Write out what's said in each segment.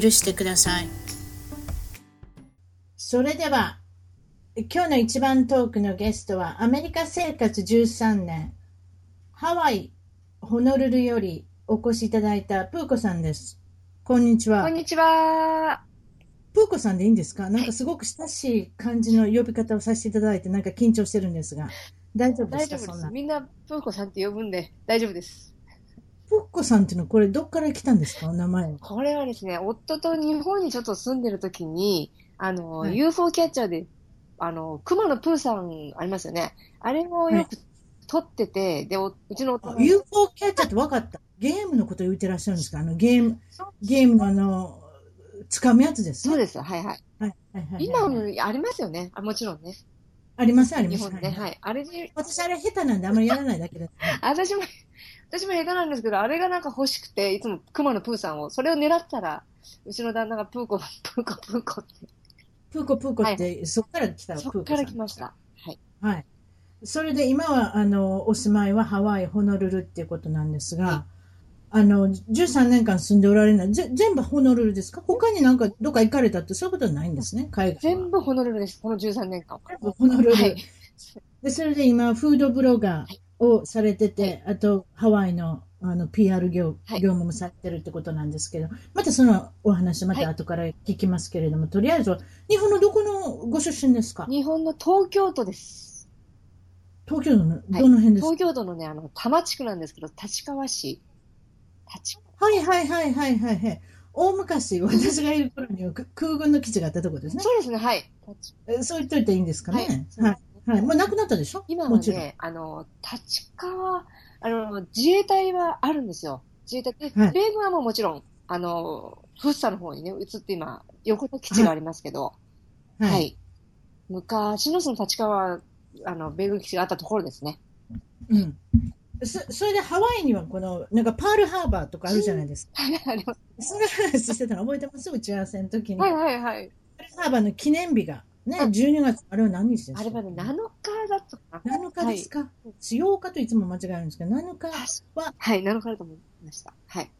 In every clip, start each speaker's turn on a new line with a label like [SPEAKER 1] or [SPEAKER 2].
[SPEAKER 1] 許してください。それでは、今日の一番トークのゲストは、アメリカ生活13年、ハワイ、ホノルルよりお越しいただいたプーコさんです。こんにちは
[SPEAKER 2] こん。にちは。
[SPEAKER 1] プーコさんでいいんですか？なんかすごく親しい感じの呼び方をさせていただいて、なんか緊張してるんですが、大丈夫ですか？そんな
[SPEAKER 2] 大丈夫です。。みんなプーコさんって呼ぶんで大丈夫です。
[SPEAKER 1] プーコさんっていうのはこれどっから来たんですか？お名前。
[SPEAKER 2] これはですね、夫と日本にちょっと住んでる時に、あの、
[SPEAKER 1] はい
[SPEAKER 2] UFO キャッチャーで、あの、熊野プーさんありますよね。あれをよく撮ってて、で、おうちの夫が
[SPEAKER 1] UFO キャッチャーって分かった？ゲームのこと言ってらっしゃるんですか？あのゲーム、ゲームのあの、掴むやつですね。
[SPEAKER 2] そうです。はいはい。
[SPEAKER 1] はいはいはいはい
[SPEAKER 2] 今もありますよね。あもちろんね。
[SPEAKER 1] ありますあります。
[SPEAKER 2] 日本でね。
[SPEAKER 1] は
[SPEAKER 2] はいい。あれで、
[SPEAKER 1] 私あれ下手なんであんまりやらないだけです。
[SPEAKER 2] 私も、私も下手なんですけど、あれがなんか欲しくて、いつも熊野プーさんを、それを狙ったら、うちの旦那がプーコ、プーコ、プーコって、
[SPEAKER 1] プーコプーコって、そっから来た
[SPEAKER 2] そっから
[SPEAKER 1] プーコさん
[SPEAKER 2] 来ました。はい。
[SPEAKER 1] はい。それで今は、あの、お住まいはハワイ、ホノルルっていうことなんですが、あの、13年間住んでおられるのは、ぜ全部ホノルルですか？他になんかどっか行かれたってそういうことはないんですね、海外は。
[SPEAKER 2] 全部ホノルルです。この13年間。
[SPEAKER 1] 全部ホノルル。
[SPEAKER 2] はい。
[SPEAKER 1] で、それで今、フードブロガーをされてて、あと、ハワイの、あの、PR 業,、
[SPEAKER 2] はい
[SPEAKER 1] 業務もされてるってことなんですけど、またそのお話、また後から聞きますけれども、とりあえずは、日本のどこのご出身ですか？
[SPEAKER 2] 日本の東京都です。
[SPEAKER 1] 東京のどの辺ですか、
[SPEAKER 2] 東京都のね、あの、多摩地区なんですけど、立川市。立
[SPEAKER 1] はいはいはいはいはいはい。大昔、私がいる頃にはく空軍の基地があったところですね。
[SPEAKER 2] そうですね、はい。
[SPEAKER 1] そう言っといていいんですかね？
[SPEAKER 2] は
[SPEAKER 1] はいい。はい。もうなくなったでしょ？
[SPEAKER 2] 今は。ね、あの、立川、あの、自衛隊はあるんですよ。自衛隊。で、
[SPEAKER 1] はい
[SPEAKER 2] 米軍はもうもちろん、あの、福生の方にね、移って今、横の基地がありますけど、はい。昔のその立川、あの、米軍基地があったところですね。
[SPEAKER 1] うん。そそれでハワイにはこの、なんかパールハーバーとかあるじゃないですか。
[SPEAKER 2] はい、あります。
[SPEAKER 1] その話してたの覚えてます？打ち合わせの時に。
[SPEAKER 2] はい、はい、はい。
[SPEAKER 1] パールハーバーの記念日が、ね、
[SPEAKER 2] あ
[SPEAKER 1] 12月、あれは何日ですか？
[SPEAKER 2] あれはね、7日だったかな。
[SPEAKER 1] 7日ですか、8日といつも間違えるんですけど、7日は、
[SPEAKER 2] はい、7日だと思いました。はい。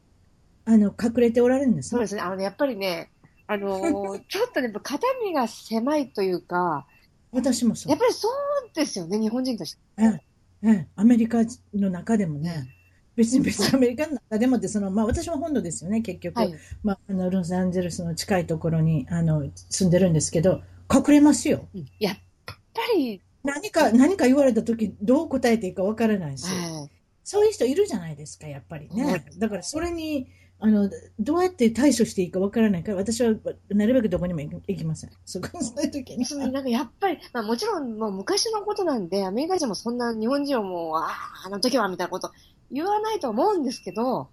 [SPEAKER 1] あの、隠れておられるんですね？
[SPEAKER 2] そうですね。あのね、やっぱりね、あのー ちょっとね、肩身が狭いというか、
[SPEAKER 1] 私もそう
[SPEAKER 2] やっ。ぱりそうですよね、日本人として。
[SPEAKER 1] ええ、アメリカの中でもね、別に別にアメリカの中でもって、その、まあ私も本土ですよね、結局。
[SPEAKER 2] はい。
[SPEAKER 1] まあ、あの、ロサンゼルスの近いところに、あの、住んでるんですけど、隠れますよ。
[SPEAKER 2] うんやっぱり、
[SPEAKER 1] 何か、何か言われた時、どう答えていいかわからないし、
[SPEAKER 2] はい。
[SPEAKER 1] そういう人いるじゃないですか、やっぱり
[SPEAKER 2] は
[SPEAKER 1] ね。だからそれに、あの、どうやって対処していいかわからないから、私はなるべくどこにも行きません。そこ、そういう時に。
[SPEAKER 2] なんかやっぱり、まあもちろんもう昔のことなんで、アメリカ人もそんな日本人をもう、ああ、あの時はみたいなこと言わないと思うんですけど、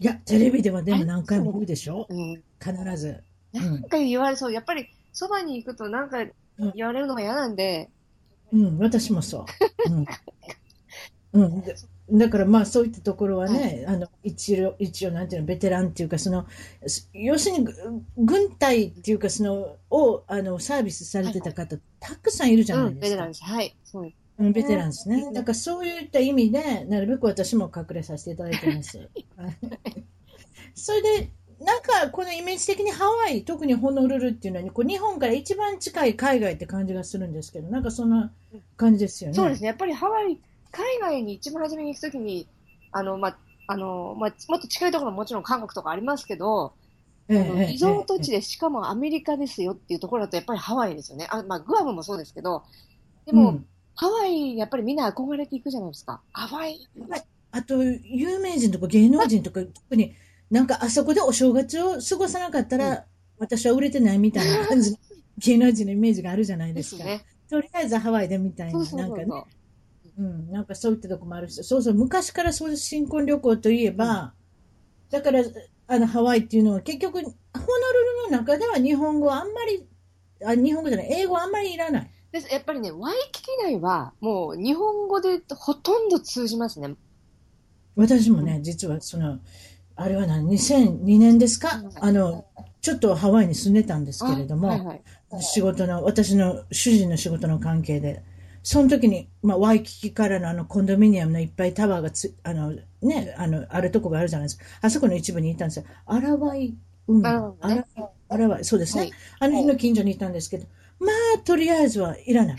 [SPEAKER 1] いや、テレビではでも何回も言うでしょ
[SPEAKER 2] うん。
[SPEAKER 1] 必ず。
[SPEAKER 2] なんか言われそう。やっぱり、そばに行くとなんか言われるのが嫌なんで、
[SPEAKER 1] うん、私もそう。うん。うん、でだからまあそういったところはね、あの一応、一応なんていうの、ベテランっていうか、その、す要するにぐ軍隊っていうか、その、を、あの、サービスされてた方、たくさんいるじゃな
[SPEAKER 2] うん、
[SPEAKER 1] いですか。
[SPEAKER 2] ベテランです。はい。そうです。
[SPEAKER 1] うん、ベテランですね。
[SPEAKER 2] うん
[SPEAKER 1] だからそういった意味で、なるべく私も隠れさせていただいてます。はいそれで、なんかこのイメージ的にハワイ、特にホノルルっていうのは、こう日本から一番近い海外って感じがするんですけど、なんかそんな感じですよね。
[SPEAKER 2] そうですね。やっぱりハワイ、海外に一番初めに行くときに、あの、ま、あの、ま、もっと近いところももちろん韓国とかありますけど、
[SPEAKER 1] ええ
[SPEAKER 2] あの
[SPEAKER 1] ええ
[SPEAKER 2] リゾート地でしかもアメリカですよっていうところだとやっぱりハワイですよね。あ、まあ、グアムもそうですけど、でも、
[SPEAKER 1] うん
[SPEAKER 2] ハワイ、やっぱりみんな憧れていくじゃないですか。ハワイ。
[SPEAKER 1] あと、有名人とか芸能人とか、特になんかあそこでお正月を過ごさなかったら、
[SPEAKER 2] うん
[SPEAKER 1] 私は売れてないみたいな感じの 芸能人のイメージがあるじゃないでか。
[SPEAKER 2] ですすね。
[SPEAKER 1] とりあえずハワイでみたいな、なんかね。
[SPEAKER 2] そう。
[SPEAKER 1] うん、なんかそういったとこもあるし、そうそう、昔からそういう新婚旅行といえば、だから、あの、ハワイっていうのは結局、ホノルルの中では日本語はあんまり、あ日本語じゃない、英語あんまりいらない。
[SPEAKER 2] ですやっぱりね、ワイキキ内は、もう日本語でほとんど通じますね。
[SPEAKER 1] 私もね、実はその、あれは何、2002年ですか、あの、ちょっとハワイに住んでたんですけれども、
[SPEAKER 2] はいはい、
[SPEAKER 1] 仕事の、私の主人の仕事の関係で、その時に、まあ、ワイキキからのあのコンドミニアムのいっぱいタワーがつ、あの、ね、あの、あるとこがあるじゃないですか。あそこの一部にいたんですよ。アラワイ海。アラワイ、そうですね。
[SPEAKER 2] はい
[SPEAKER 1] あの日の近所にいたんですけど、まあ、とりあえずはいらない。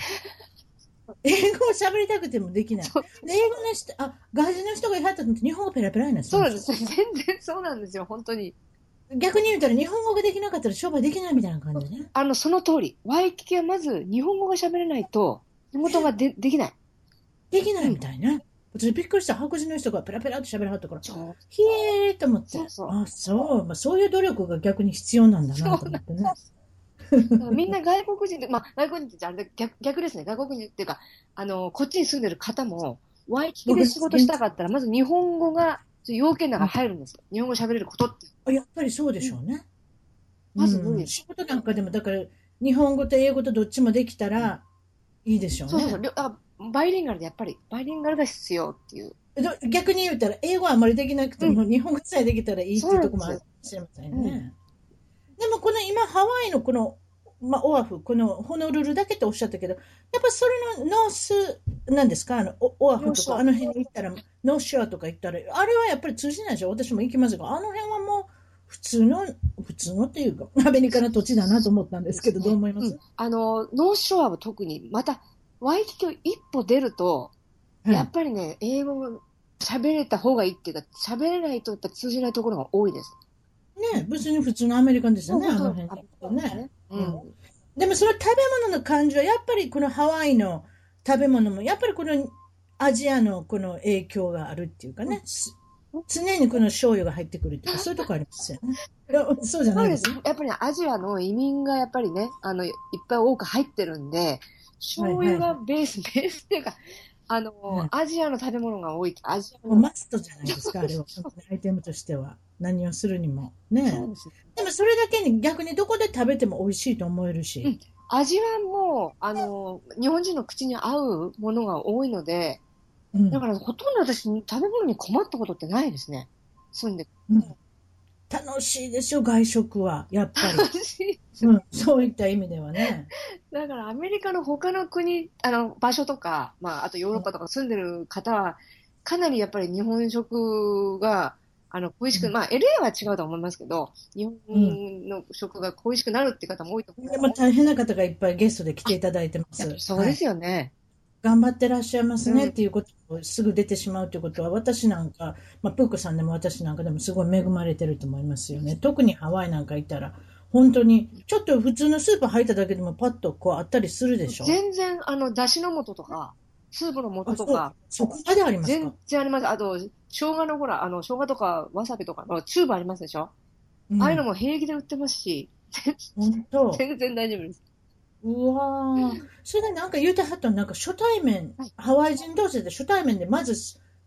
[SPEAKER 1] 英語を喋りたくてもできない。で英語の人、あ、外人の人がいはったのって日本語ペラペラになって
[SPEAKER 2] そうですよ。全然そうなんですよ、本当に。
[SPEAKER 1] 逆に言うたら日本語ができなかったら商売できないみたいな感じね。
[SPEAKER 2] あの、その通り。ワイキキはまず日本語が喋れないと、仕事がでできない。
[SPEAKER 1] できないみたいね。私びっくりした。白人の人がペラペラって喋らはったから、
[SPEAKER 2] そう
[SPEAKER 1] ひえーと思って。
[SPEAKER 2] そうそう
[SPEAKER 1] あ、そう。まあ、そういう努力が逆に必要なんだなと思ってね。
[SPEAKER 2] みんな外国人で、まあ、外国人ってあれで逆逆ですね。外国人っていうか、あの、こっちに住んでる方も、ワイキキで仕事したかったら、まず日本語が、要件の中に入るんですよ。日本語喋れることって。
[SPEAKER 1] あやっぱりそうでしょうね。
[SPEAKER 2] まず
[SPEAKER 1] うん仕事なんかでも、だから、日本語と英語とどっちもできたらいいでしょうね。
[SPEAKER 2] そうそうそう。バイリンガルでやっぱり、バイリンガルが必要っていう。
[SPEAKER 1] ど逆に言うたら、英語はあまりできなくても、日本語さえできたらいいっていうところもあるかもしれませんね。でも、この今、ハワイのこの、まあ、オアフ、このホノルルだけっておっしゃったけど、やっぱそれのノース、なんですか、あのオオアフとか、あの辺に行ったら、ノースショアとか行ったら、あれはやっぱり通じないでしょ、私も行きますが、あの辺はもう、普通の、普通のっていうか、アメリカの土地だなと思ったんですけど、どう思います、
[SPEAKER 2] うん。あの、ノースショアは特に、また、ワイキキを一歩出ると、
[SPEAKER 1] はい。
[SPEAKER 2] やっぱりね、英語喋れた方がいいっていうか、喋れないとやっぱ通じないところが多いです。
[SPEAKER 1] ね、別に普通のアメリカンですよね、あの辺ね。
[SPEAKER 2] うん。
[SPEAKER 1] でもその食べ物の感じはやっぱりこのハワイの食べ物もやっぱりこのアジアのこの影響があるっていうかね、す常にこの醤油が入ってくるっていうかそういうとこありますよね。そうじゃないうですす
[SPEAKER 2] ね。やっぱりねアジアの移民がやっぱりね、あの、いっぱい多く入ってるんで、醤油がベース、ベースっていうか、あの、
[SPEAKER 1] はい
[SPEAKER 2] アジアの食べ物が多い。アジアの。
[SPEAKER 1] マストじゃないですか、あれは。アイテムとしては。何をするにも。ね
[SPEAKER 2] そうです
[SPEAKER 1] でもそれだけに逆にどこで食べても美味しいと思えるし。
[SPEAKER 2] うん味はもう、あの、日本人の口に合うものが多いので、
[SPEAKER 1] うん
[SPEAKER 2] だからほとんど私、食べ物に困ったことってないですね。住んで。
[SPEAKER 1] うん楽しいですよ、外食は。やっぱり。
[SPEAKER 2] 私
[SPEAKER 1] うん、そういった意味ではね。
[SPEAKER 2] だからアメリカの他の国、あの、場所とか、まあ、あとヨーロッパとか住んでる方は、かなりやっぱり日本食が、あの、恋しく、
[SPEAKER 1] うん
[SPEAKER 2] まあ、LA は違うと思いますけど、日本の食が恋しくなるって方も多いと思います。
[SPEAKER 1] でも大変な方がいっぱいゲストで来ていただいてます。
[SPEAKER 2] そうですよね。
[SPEAKER 1] 頑張ってらっしゃいますね
[SPEAKER 2] うん
[SPEAKER 1] っていうことをすぐ出てしまうということは、私なんか、まあ、プーコさんでも私なんかでもすごい恵まれてると思いますよね。特にハワイなんかいたら、本当に、ちょっと普通のスーパー入っただけでもパッとこうあったりするでしょ？
[SPEAKER 2] 全然、あの、だしの素とか、スープの素とか、
[SPEAKER 1] そこまであります
[SPEAKER 2] 全
[SPEAKER 1] か、
[SPEAKER 2] 然あります。あと、生姜のほら、あの、生姜とかわさびとかのチューブありますでしょ、
[SPEAKER 1] うん。
[SPEAKER 2] ああいうのも平気で売ってますし。全然大丈夫です。
[SPEAKER 1] うわー。それでなんか言うてはったのなんか初対面、
[SPEAKER 2] はい。
[SPEAKER 1] ハワイ人同士で初対面でまず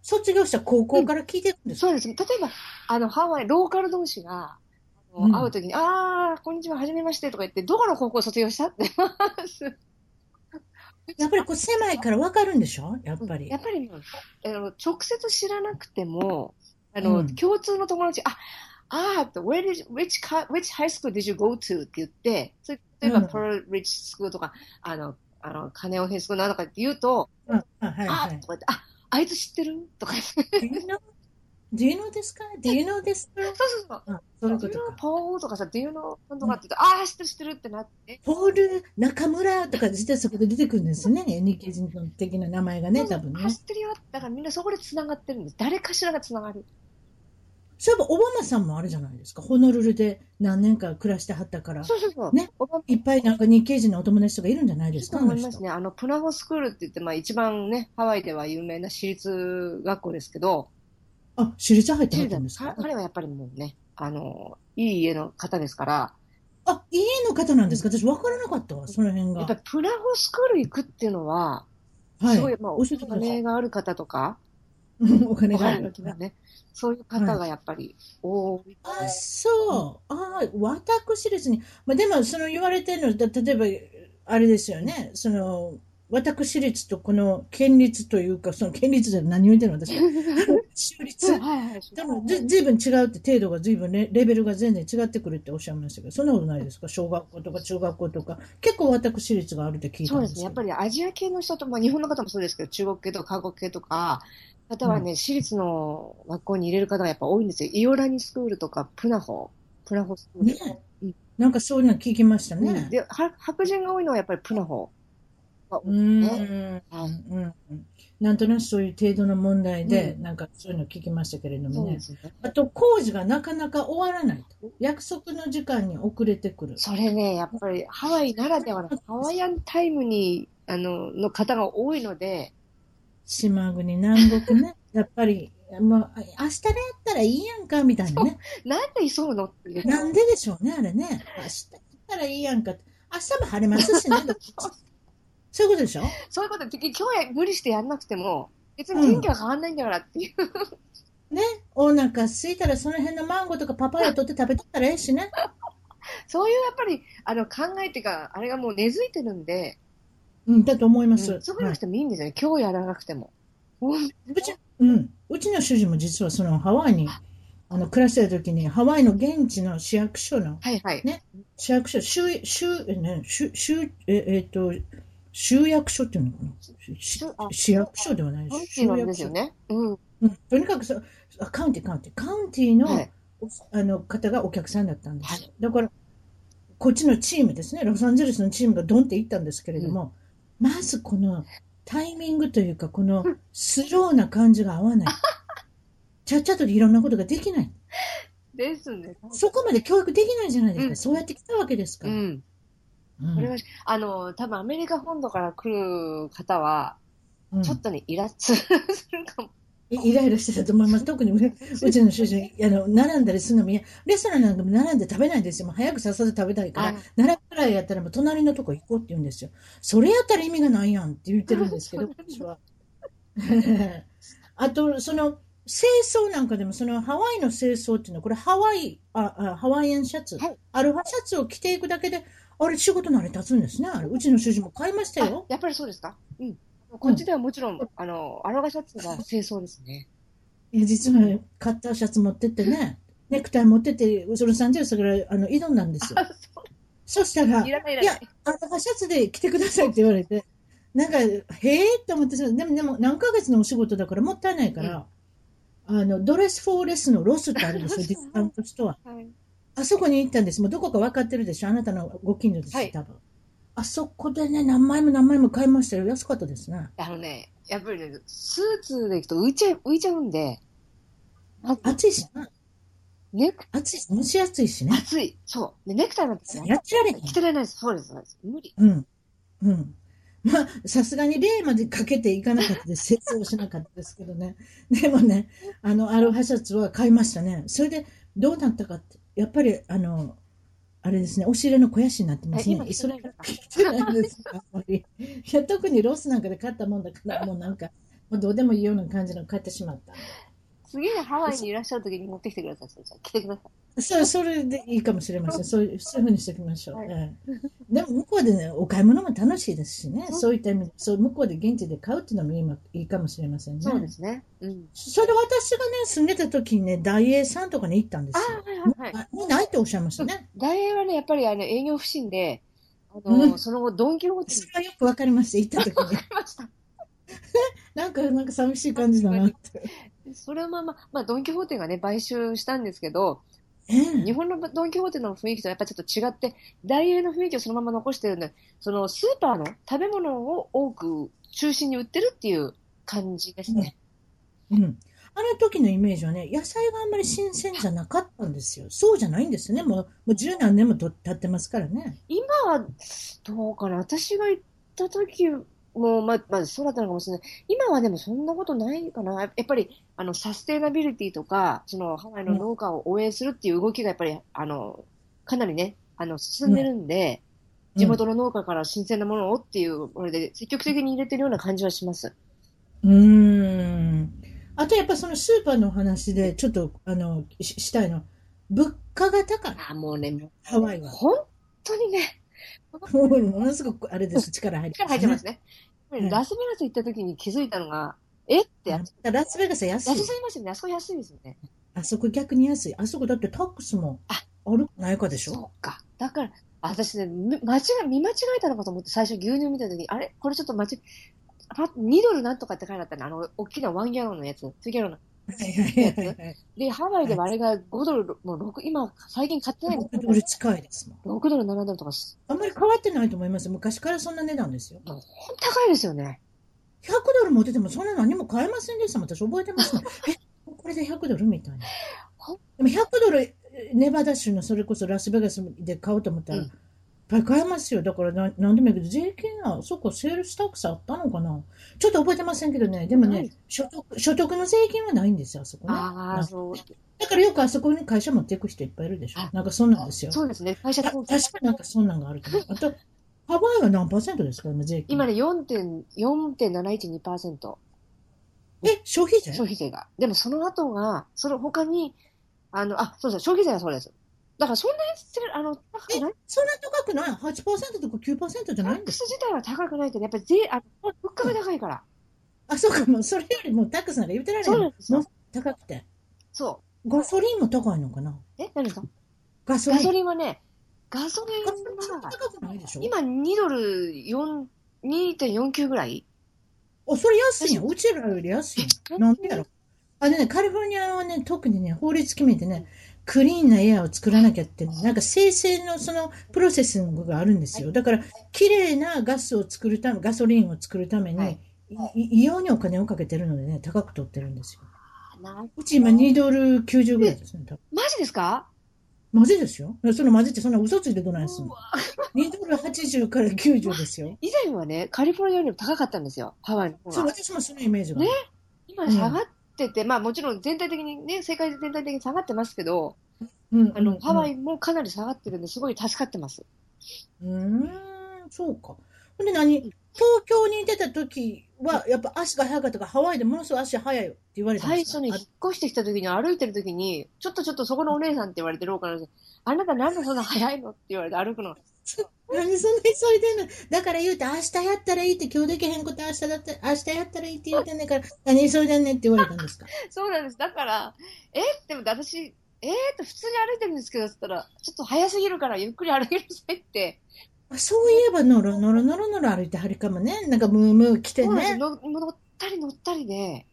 [SPEAKER 1] 卒業した高校から聞いてるんですか、
[SPEAKER 2] そうです。例えば、あの、ハワイ、ローカル同士が、あの
[SPEAKER 1] うん。
[SPEAKER 2] 会うときに、あー、こんにちは、はじめましてとか言って、どこの高校卒業したって。
[SPEAKER 1] やっぱりこう狭いから分かるんでしょ？やっぱり。
[SPEAKER 2] やっぱり、あの直接知らなくても、あの、
[SPEAKER 1] うん
[SPEAKER 2] 共通の友達、あ、あー、where did, which, which high school did you go to? って言って、例えば、
[SPEAKER 1] うん
[SPEAKER 2] Pearl Ridge School とか、あの、あの、カネオヘスクールなんとかって言うと、
[SPEAKER 1] うんあはい
[SPEAKER 2] あ
[SPEAKER 1] はい
[SPEAKER 2] ーと。か言って、あ、あいつ知ってる？とか言って、
[SPEAKER 1] Do you know? This guy? Do you know this girl?
[SPEAKER 2] そうそうそう。
[SPEAKER 1] あそういうことか。
[SPEAKER 2] Paul? とかさ、Do you know? なんとかって言うと、ああ、知ってる知ってるってなって、
[SPEAKER 1] ポール、中村とか実はそこで出てくるんですね。日系人的な名前がね、多分ね
[SPEAKER 2] あ。知ってるよ。だからみんなそこで繋がってるんです。誰かしらが繋がる。
[SPEAKER 1] そういえば、オバマさんもあるじゃないですか。ホノルルで何年か暮らしてはったから。
[SPEAKER 2] そうそうそう。
[SPEAKER 1] ねいっぱいなんか日系人のお友達とかいるんじゃないですか、
[SPEAKER 2] と思いますね。あの、プナゴスクールって言って、まあ一番ね、ハワイでは有名な私立学校ですけど、
[SPEAKER 1] 人あ、私立入ってはったんですか？
[SPEAKER 2] 彼彼はやっぱりもうね、あの、いい家の方ですから、
[SPEAKER 1] あ、家の方なんですか？私分からなかったわ、その辺が。
[SPEAKER 2] やっぱりプナゴスクール行くっていうのは、
[SPEAKER 1] はい。
[SPEAKER 2] すごい、まあ、お。金がある方とか、
[SPEAKER 1] お金がある
[SPEAKER 2] の時はね。そういう方がやっぱり多い。
[SPEAKER 1] あ、そう。あ私立に。まあ、でも、その言われてるの、だ例えば、あれですよね。その、私立とこの県立というか、その県立で何を言ってるの私。州立。
[SPEAKER 2] はいはい。
[SPEAKER 1] でも、ずいぶん違うって、程度がずいぶんレベルが全然違ってくるっておっしゃいましたけど、そんなことないですか小学校とか中学校とか。結構私立があるって聞いた
[SPEAKER 2] そうんですね。
[SPEAKER 1] ですけど。
[SPEAKER 2] やっぱりアジア系の人と、まあ日本の方もそうですけど、中国系とか韓国系とか、方はね、私立の学校に入れる方がやっぱ多いんですよ。イオラニスクールとか、プナホ、プナホスクール。
[SPEAKER 1] ねなんかそういうの聞きましたね。
[SPEAKER 2] で、白人が多いのはやっぱりプナホが多
[SPEAKER 1] う。ん。
[SPEAKER 2] はい
[SPEAKER 1] うんうんなんとなくそういう程度の問題で、
[SPEAKER 2] う
[SPEAKER 1] なんかそういうの聞きましたけれどもね
[SPEAKER 2] ね。
[SPEAKER 1] あと、工事がなかなか終わらないと。約束の時間に遅れてくる。
[SPEAKER 2] それね、やっぱりハワイならではの、ハワイアンタイムに、あの、の方が多いので、
[SPEAKER 1] 島国、南国ね。やっぱり、もう、あ明日でやったらいいやんか、みたいなね。
[SPEAKER 2] なんで急ぐのっていう。
[SPEAKER 1] なんででしょうね、あれね。明日やったらいいやんか。明日も晴れますしね。そういうことでしょ？
[SPEAKER 2] そういうこと、今日や無理してやんなくても、別に天気は変わんないんだからっていう。
[SPEAKER 1] ね？お腹空いたらその辺のマンゴーとかパパイヤ取って食べてったらええしね。
[SPEAKER 2] そういうやっぱり、あの、考えっていうか、あれがもう根付いてるんで、
[SPEAKER 1] うん、だと思います。
[SPEAKER 2] うんすぐなくてもいいんですよね。今日やらなくても。うん
[SPEAKER 1] うち、うん。うちの主人も実はそのハワイに、あの、暮らしてる時に、ハワイの現地の市役所の、
[SPEAKER 2] はいはい。
[SPEAKER 1] ね？市役所、州、州、え、ね、州、州、え、えっと、州役所っていうのかな？市役所ではないです。
[SPEAKER 2] ティなんですよね。うん。
[SPEAKER 1] うん。とにかくそカウンティ、カウンティ。カウンティの、
[SPEAKER 2] はい。
[SPEAKER 1] あの方がお客さんだったんです。
[SPEAKER 2] はい
[SPEAKER 1] だから、こっちのチームですね、ロサンゼルスのチームがドンって行ったんですけれども、まずこのタイミングというか、このスローな感じが合わない。ちゃっちゃといろんなことができない。
[SPEAKER 2] ですね。
[SPEAKER 1] そこまで教育できないじゃないですか。
[SPEAKER 2] うん
[SPEAKER 1] そうやって来たわけですから。
[SPEAKER 2] うん。
[SPEAKER 1] うん
[SPEAKER 2] これは、あの、多分アメリカ本土から来る方は、
[SPEAKER 1] うん
[SPEAKER 2] ちょっとね、イラッと するかも。
[SPEAKER 1] いイライラしてたと思います。特にううちの主人、あの、並んだりするのも、レストランなんかも並んで食べないんですよ。もう早くさっさと食べたいから
[SPEAKER 2] はい、
[SPEAKER 1] 並ぶくらいやったらもう隣のとこ行こうって言うんですよ。それやったら意味がないやんって言ってるんですけど、私は。あと、その、清掃なんかでも、そのハワイの清掃っていうのは、これハワイ、あ、あハワイアンシャツ、
[SPEAKER 2] はい
[SPEAKER 1] アルファシャツを着ていくだけで、あれ仕事慣れ立つんですね。あれ、うちの主人も買いました
[SPEAKER 2] あ
[SPEAKER 1] よ。
[SPEAKER 2] やっぱりそうですか？うん。こっちではもちろん、あの、アロガシャツが清掃ですね。
[SPEAKER 1] いや、実はカッターシャツ持ってってね、ネクタイ持ってって、ロサンゼルスからあの挑んだんですよ。そしたら、
[SPEAKER 2] い
[SPEAKER 1] や
[SPEAKER 2] ない。、
[SPEAKER 1] あなたシャツで着てくださいって言われて、なんか、へえって思って、でも、でも何ヶ月のお仕事だからもったいないから、あの、ドレスフォーレスのロスってあるんですよ、ディスカウントストア。
[SPEAKER 2] はい。
[SPEAKER 1] あそこに行ったんです。もうどこか分かってるでしょ？あなたのご近所です、
[SPEAKER 2] はい
[SPEAKER 1] 多分。あそこでね、何枚も何枚も買いましたよ。安かったですね。
[SPEAKER 2] あのね、やっぱりね、スーツで行くと浮いちゃう、浮いちゃうんで、
[SPEAKER 1] 暑いしな。
[SPEAKER 2] ネク、
[SPEAKER 1] 暑いし、蒸し暑いしね。
[SPEAKER 2] 暑い。そう。で、ネクタイなんですね。
[SPEAKER 1] やってられ
[SPEAKER 2] 着。てられないです。そうです。そうです無理。
[SPEAKER 1] うん。うん。まあ、さすがに例までかけていかなかったです。説をしなかったですけどね。でもね、あの、アロハシャツは買いましたね。それで、どうなったかって、やっぱり、あの、あれですね、お尻の肥やしになってますね。それ
[SPEAKER 2] 着てない
[SPEAKER 1] 着てないですか、あんまり。いや、特にロスなんかで買ったもんだから、もうなんか、もうどうでもいいような感じの買ってしまった。
[SPEAKER 2] 次にハワイにいらっしゃる時に持ってきてください。それじゃあ着てください。
[SPEAKER 1] そそれでいいかもしれません。そういう、そういうふうにしておきましょう。
[SPEAKER 2] はい
[SPEAKER 1] ええでも向こうでね、お買い物も楽しいですしね。
[SPEAKER 2] そう
[SPEAKER 1] いった意味で、そう向こうで現地で買うっていうのもいいまいいかもしれませんね。
[SPEAKER 2] そうですね。うん。
[SPEAKER 1] それで私がね、住んでた時にね、大英さんとかに行ったんです
[SPEAKER 2] あ
[SPEAKER 1] よ。
[SPEAKER 2] はいはいはい。
[SPEAKER 1] あもうないっておっしゃいましたね。
[SPEAKER 2] 大英はね、やっぱりあの営業不振で、あの、
[SPEAKER 1] うん
[SPEAKER 2] その後、ドンキホーテに
[SPEAKER 1] それはよくわかりました、行った時に。
[SPEAKER 2] 行きました。
[SPEAKER 1] なんか、なんか寂しい感じだなって。
[SPEAKER 2] それはまあまあ、まあ、ドンキホーテがね、買収したんですけど、
[SPEAKER 1] ええ
[SPEAKER 2] 日本のドンキホーテの雰囲気とやっぱりちょっと違って、大英の雰囲気をそのまま残してるんで、そのスーパーの食べ物を多く中心に売ってるっていう感じですね。
[SPEAKER 1] うん。あの時のイメージはね、野菜があんまり新鮮じゃなかったんですよ。そうじゃないんですね。もう、もう十何年もと経ってますからね。
[SPEAKER 2] 今は、どうかな私が行った時も、まあ、まあ、そうだったのかもしれない。今はでもそんなことないかな。やっぱり、あの、サステナビリティとか、その、ハワイの農家を応援するっていう動きがやっぱり、あの、かなりね、あの、進んでるんで、地元の農家から新鮮なものをっていう、これで積極的に入れてるような感じはします。
[SPEAKER 1] うーん。あとやっぱそのスーパーの話でちょっとあのししたいの。物価が高い。
[SPEAKER 2] あ、もうね、
[SPEAKER 1] ハワイは。
[SPEAKER 2] 本当にね、
[SPEAKER 1] もうものすごくあれです。力入って
[SPEAKER 2] 力入ってますね。
[SPEAKER 1] うん
[SPEAKER 2] ラスベガス行った時に気づいたのが、え？ってやつ。
[SPEAKER 1] ラスベガスは安い
[SPEAKER 2] 安。すぎますよね。あそこ安いですよね。
[SPEAKER 1] あそこ逆に安い。あそこだってタックスも
[SPEAKER 2] あ
[SPEAKER 1] あるかないかでしょ？
[SPEAKER 2] そうか。だから、私ね、み間違い、見間違えたのかと思って最初牛乳見た時に、あれ？これちょっと間違え、パッ2ドルなんとかって書いてあったの。あの、大きなワンギャロンのやつ。2ギャロンの。で、ハワイではあれが5ドル、もう6、今、最近買ってないんです
[SPEAKER 1] 6ドル近いですもん。
[SPEAKER 2] 6ドル、7ドルとかす、
[SPEAKER 1] あんまり変わってないと思います。昔からそんな値段ですよ。
[SPEAKER 2] ほんと高いですよね。
[SPEAKER 1] 100ドル持っててもそんな何も買えませんでしたもん。私覚えてますね。え、これで100ドルみたいな。でも100ドル、ネバダ州のそれこそラスベガスで買おうと思ったら、
[SPEAKER 2] うん
[SPEAKER 1] いっぱい買えますよ。だからななんでもいいけど、税金は、そこ sales tax あったのかなちょっと覚えてませんけどね。でもね、所得、所得の税金はないんですよ、あそこね。
[SPEAKER 2] ああ、そう。
[SPEAKER 1] だからよくあそこに会社持っていく人いっぱいいるでしょ
[SPEAKER 2] あ。
[SPEAKER 1] なんかそんなんですよ。
[SPEAKER 2] そうですね。会社
[SPEAKER 1] た確かなんかそんなんがあると思う。あと、ハワイは何パーセントですか、今税金。
[SPEAKER 2] 今ね、4.、4.712%
[SPEAKER 1] え、消費税？
[SPEAKER 2] 消費税が。でもその後が、その他に、あの、あ、そうそう、消費税はそうです。だからそんなやつ、あの、高くない？
[SPEAKER 1] そんな高くない ?8% とか9%じゃ
[SPEAKER 2] タック
[SPEAKER 1] ないんです
[SPEAKER 2] ス自体は高くないけど、やっぱり税、あ物価が高いから。
[SPEAKER 1] あ、そうか、もうそれよりもタックスなんか言ってられ
[SPEAKER 2] そう
[SPEAKER 1] な
[SPEAKER 2] ないんですよ
[SPEAKER 1] 高くて。
[SPEAKER 2] そ
[SPEAKER 1] ガソリンも高いのかな？
[SPEAKER 2] う。え、何ですか？
[SPEAKER 1] ガソリン。
[SPEAKER 2] ガソリンはね、ガソリンは、今2ドル4、2.49ぐらい？
[SPEAKER 1] あ、それ安いよ。うちらより安いよ。なんでやろ。あのね、カリフォルニアはね、特にね、法律決めてね、クリーンなエアを作らなきゃって、なんか生成のそのプロセッシングがあるんですよ。だから、綺麗なガスを作るため、ガソリンを作るために、
[SPEAKER 2] はい
[SPEAKER 1] い異様にお金をかけてるのでね、高く取ってるんですよ。
[SPEAKER 2] な
[SPEAKER 1] うち今2ドル90ぐらいですね。
[SPEAKER 2] マジですか？
[SPEAKER 1] マジですよ。そのマジってそんな嘘ついてどないすんの？
[SPEAKER 2] うわ
[SPEAKER 1] ?2 ドル80から90ですよ。
[SPEAKER 2] 以前はね、カリフォルニアよりも高かったんですよ、ハワイの方
[SPEAKER 1] そう、
[SPEAKER 2] が。
[SPEAKER 1] 私もそのイメージがある。
[SPEAKER 2] 今下がってて、まあもちろん全体的にね、世界で全体的に下がってますけど、
[SPEAKER 1] うん
[SPEAKER 2] あの、ハワ
[SPEAKER 1] イ。
[SPEAKER 2] イもかなり下がってるんで、すごい助かってます。
[SPEAKER 1] うーん、そうか。ほんで何？東京に出た時は、やっぱ足が速かったから、ハワイでものすごい足速いよって言われたん
[SPEAKER 2] 最初に引っ越してきた時に歩いてる時に、ちょっとちょっとそこのお姉さんって言われて廊下の人あなたなんでそんな速いのって言われて歩くの？
[SPEAKER 1] 何でそんな急いでんの？だから言うて、明日やったらいいって、今日できへんこと明日だって、明日やったらいいって言うてんねんから、何急いでんねんって言われたんですか？
[SPEAKER 2] そうなんです。だから、えでも私、えーって普通に歩いてるんですけど、つったら、ちょっと速すぎるからゆっくり歩きなさいって。
[SPEAKER 1] あそういえば、のろのろのろのろ歩いてはるかもね。なんかムームー来てね。
[SPEAKER 2] の乗ったり乗ったりで、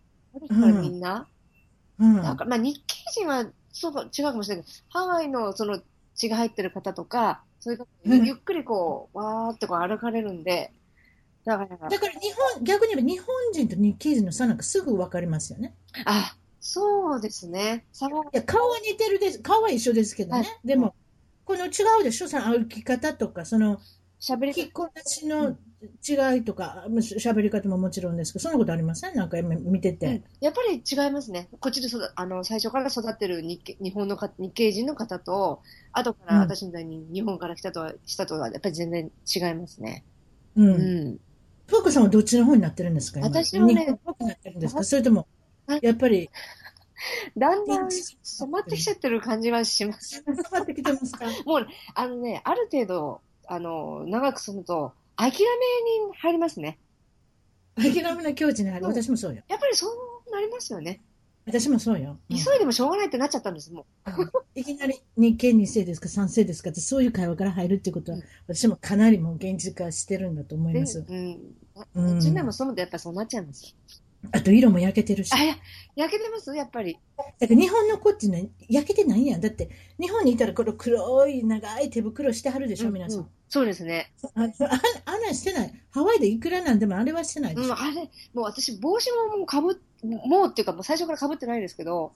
[SPEAKER 2] みんな。
[SPEAKER 1] うん。
[SPEAKER 2] なんかまあ日系人はそうか違うかもしれないけど、ハワイのその血が入ってる方とか、そういう方
[SPEAKER 1] うん
[SPEAKER 2] ゆっくりこう、わーってこう歩かれるんで、だから、
[SPEAKER 1] だから日本、逆に言えば日本人と日系人の差なんかすぐ分かりますよね。
[SPEAKER 2] あ、そうですね。
[SPEAKER 1] いや、顔は似てるです。顔は一緒ですけどね。
[SPEAKER 2] はい
[SPEAKER 1] でも、この違うでしょ？その歩き方とか、その、
[SPEAKER 2] 喋り
[SPEAKER 1] 着こなしの違いとか、し喋り方ももちろんですけど、そんなことありません？なんか今見てて。
[SPEAKER 2] うんやっぱり違いますね。こっちで育あの最初から育ってる日系日本のか日系人の方と、後から
[SPEAKER 1] うん
[SPEAKER 2] 私みたいに日本から来たとは、したとは、やっぱり全然違いますね。
[SPEAKER 1] う。
[SPEAKER 2] うんん。
[SPEAKER 1] ふうこさんはどっちの方になってるんですか？今
[SPEAKER 2] 私はね
[SPEAKER 1] 日本っぽくなってるんですか？それとも
[SPEAKER 2] はい、
[SPEAKER 1] やっぱり、
[SPEAKER 2] だんだん染まってきちゃってる感じはします。
[SPEAKER 1] 変わってきてますか？
[SPEAKER 2] あのね、ある程度、あの、長く住むと、諦めに入りますね。
[SPEAKER 1] 諦めの境地にある。
[SPEAKER 2] うん
[SPEAKER 1] 私もそうよ。
[SPEAKER 2] やっぱりそうなりますよね。
[SPEAKER 1] 私もそうよ。うん
[SPEAKER 2] 急いでもしょうがないってなっちゃったんです、も
[SPEAKER 1] いきなり日系二世ですか三世ですかってそういう会話から入るってことは、
[SPEAKER 2] うん
[SPEAKER 1] 私もかなりもう現実化してるんだと思います。
[SPEAKER 2] うん。
[SPEAKER 1] うん
[SPEAKER 2] うちでも住むとやっぱりそうなっちゃいますよ。
[SPEAKER 1] あと色も焼けてるし。
[SPEAKER 2] あ、いや、焼けてます？やっぱり。
[SPEAKER 1] だから日本の子っていうのは焼けてないやん。だって日本にいたらこの黒い長い手袋してはるでしょ、皆さん。
[SPEAKER 2] うそうですね。
[SPEAKER 1] あああんなんしてない。ハワイでいくらなんでもあれはしてないで
[SPEAKER 2] うん、
[SPEAKER 1] しょ。
[SPEAKER 2] あれ、もう私、帽子ももうかぶっ、もうっていうか、もう最初からかぶってないですけど、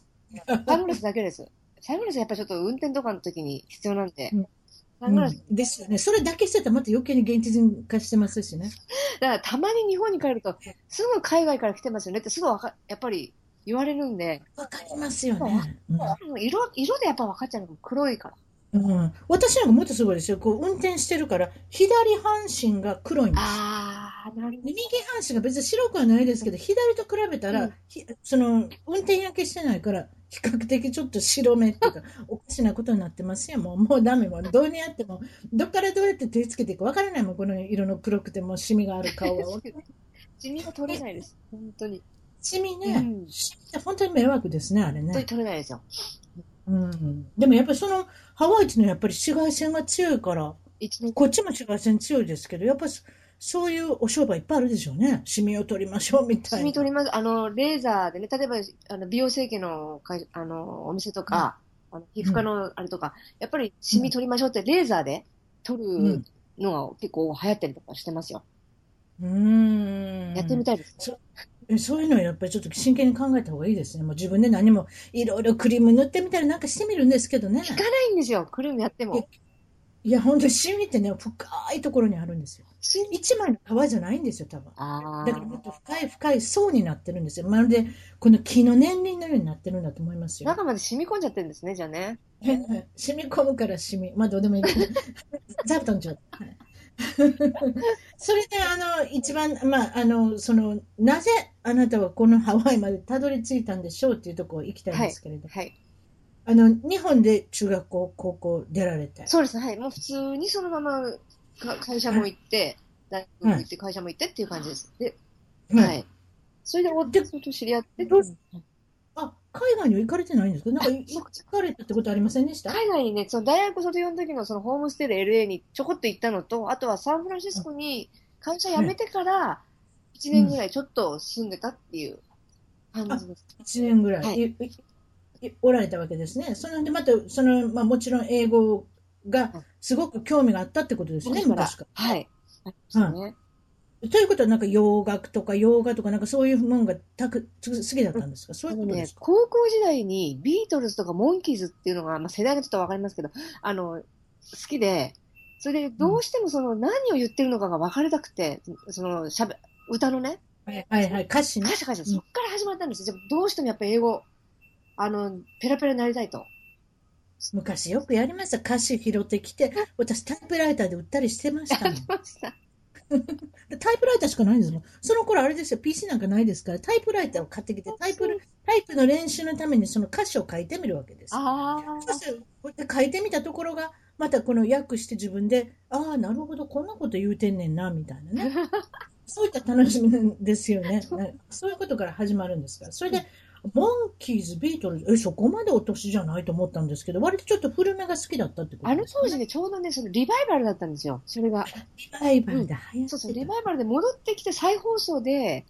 [SPEAKER 2] サングラスだけです。サングラスやっぱりちょっと運転とかの時に必要なんで、
[SPEAKER 1] うんうんですよね。それだけしてたらまた余計に現実化してますしね。
[SPEAKER 2] だからたまに日本に帰ると、すぐ海外から来てますよねってすぐわか、やっぱり言われるんで、
[SPEAKER 1] わかりますよね。うん
[SPEAKER 2] 色、色でやっぱ分かっちゃうのが黒いから。
[SPEAKER 1] うん、私なんかもっとすごいですよ。こう運転してるから、左半身が黒いんです。
[SPEAKER 2] あなる。
[SPEAKER 1] 右半身が別に白くはないですけど、左と比べたら、
[SPEAKER 2] うん
[SPEAKER 1] ひその、運転焼けしてないから、比較的ちょっと白目っていうか、おかしなことになってますよ。もう、もうダメ。もう、どうにやっても、どっからどうやって手つけていいかわからないもん。この色の黒くてもシミがある顔は。
[SPEAKER 2] シミが取れないです。本当に。
[SPEAKER 1] シミね、
[SPEAKER 2] うん
[SPEAKER 1] 本当に迷惑ですね、あれ
[SPEAKER 2] 本当に
[SPEAKER 1] ね。
[SPEAKER 2] 取れないですよ。
[SPEAKER 1] うん。でもやっぱりその、ハワイっていうのはやっぱり紫外線が強いから、こっちも紫外線強いですけど、やっぱりそそういうお商売いっぱいあるでしょうね。シミを取りましょうみたいな。
[SPEAKER 2] シミ取ります。あの、レーザーでね、例えば、あの美容整形の会あのお店とか、あの皮膚科のあれとか、やっぱりシミ取りましょうって、レーザーで取るのが結構流行ったりとかしてますよ。
[SPEAKER 1] うーん。
[SPEAKER 2] やってみたいですね。
[SPEAKER 1] えそういうのはやっぱりちょっと真剣に考えた方がいいですね。もう自分で何もいろいろクリーム塗ってみたりなんかしてみるんですけどね。
[SPEAKER 2] 効かないんですよ、クリームやっても。
[SPEAKER 1] いや、本当にシミってね、深いところにあるんですよ。一枚の皮じゃないんですよ、多分。
[SPEAKER 2] あ
[SPEAKER 1] だからもっと深い深い層になってるんですよ。まるでこの木の年輪のようになってるんだと思いますよ。
[SPEAKER 2] 中まで染み込んじゃってるんですね、じゃあね。
[SPEAKER 1] 染み込むから染み。まあどうでもいいけど。座布団ちょうだい。はいそれで、あの、一番、まあ、あの、その、なぜあなたはこのハワイまでたどり着いたんでしょうっていうところ行きたいんですけれど、
[SPEAKER 2] はい。
[SPEAKER 1] あの、日本で中学校、高校出られて？
[SPEAKER 2] そうです、はい。もう普通にそのままか会社も行って、大学も行って、会社も行ってっていう感じです。で、
[SPEAKER 1] はい。
[SPEAKER 2] はい。それで、お
[SPEAKER 1] で
[SPEAKER 2] 夫と知り合って、
[SPEAKER 1] どうあ、海外には行かれてないんですか？なんか、い行かれたってことありませんでした？
[SPEAKER 2] 海外にね、その大学卒業の時のそのホームステイで LA にちょこっと行ったのと、あとはサンフランシスコに会社辞めてから1年ぐらいちょっと住んでたっていう感じです。
[SPEAKER 1] 1年ぐらい、
[SPEAKER 2] はい
[SPEAKER 1] おられたわけですね。そので、また、その、まあ、もちろん英語がすごく興味があったってことですね、昔から。
[SPEAKER 2] はい。ありましたね。
[SPEAKER 1] ということは、なんか洋楽とか洋画とか、なんかそういうもんがたく好きだったんですか、そういうことです、か、
[SPEAKER 2] 高校時代にビートルズとかモンキーズっていうのが、まあ、世代がちょっとわかりますけど、あの、好きで、それでどうしてもその何を言ってるのかが分かりたくて、そのしゃべ、歌のね、
[SPEAKER 1] はいはいはい、歌詞ね
[SPEAKER 2] 歌。詞歌詞、そっから始まったんですよ。どうしてもやっぱ英語、あの、ペラペラになりたいと。
[SPEAKER 1] 昔よくやりました。歌詞拾ってきて、私タイプライターで売ったりしてました。タイプライターしかないんですもん。その頃あれですよ、PC なんかないですから、タイプライターを買ってきて、タイプル、タイプの練習のためにその歌詞を書いてみるわけです。
[SPEAKER 2] あ
[SPEAKER 1] そして、こうやって書いてみたところが、またこの訳して自分で、ああ、なるほど、こんなこと言うてんねんな、みたいなね。そういった楽しみですよね。ねそういうことから始まるんですから。それで、モンキーズ、ビートルズ、え、そこまでお年じゃないと思ったんですけど、割とちょっと古めが好きだったってこと
[SPEAKER 2] あの当時ね、ちょうどね、そのリバイバルだったんですよ。それが。
[SPEAKER 1] リバイバルで流行ってた
[SPEAKER 2] そうそう、リバイバルで戻ってきて再放送で、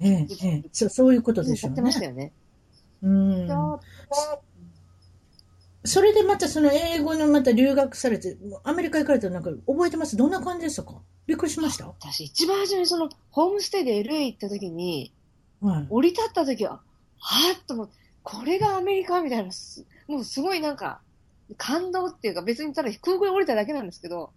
[SPEAKER 1] ええええそうそういうことでしょうね
[SPEAKER 2] やってました。よね。
[SPEAKER 1] うん。それでまたその英語のまた留学されて、アメリカ行かれたらなんか覚えてます？どんな感じでしたか？びっくりしました？
[SPEAKER 2] 私、一番初めにその、ホームステイで LA 行った時に、
[SPEAKER 1] はい。
[SPEAKER 2] 降り立った時は、はぁっと思って、これがアメリカみたいな、すもうすごいなんか、感動っていうか、別にただ空港に降りただけなんですけど、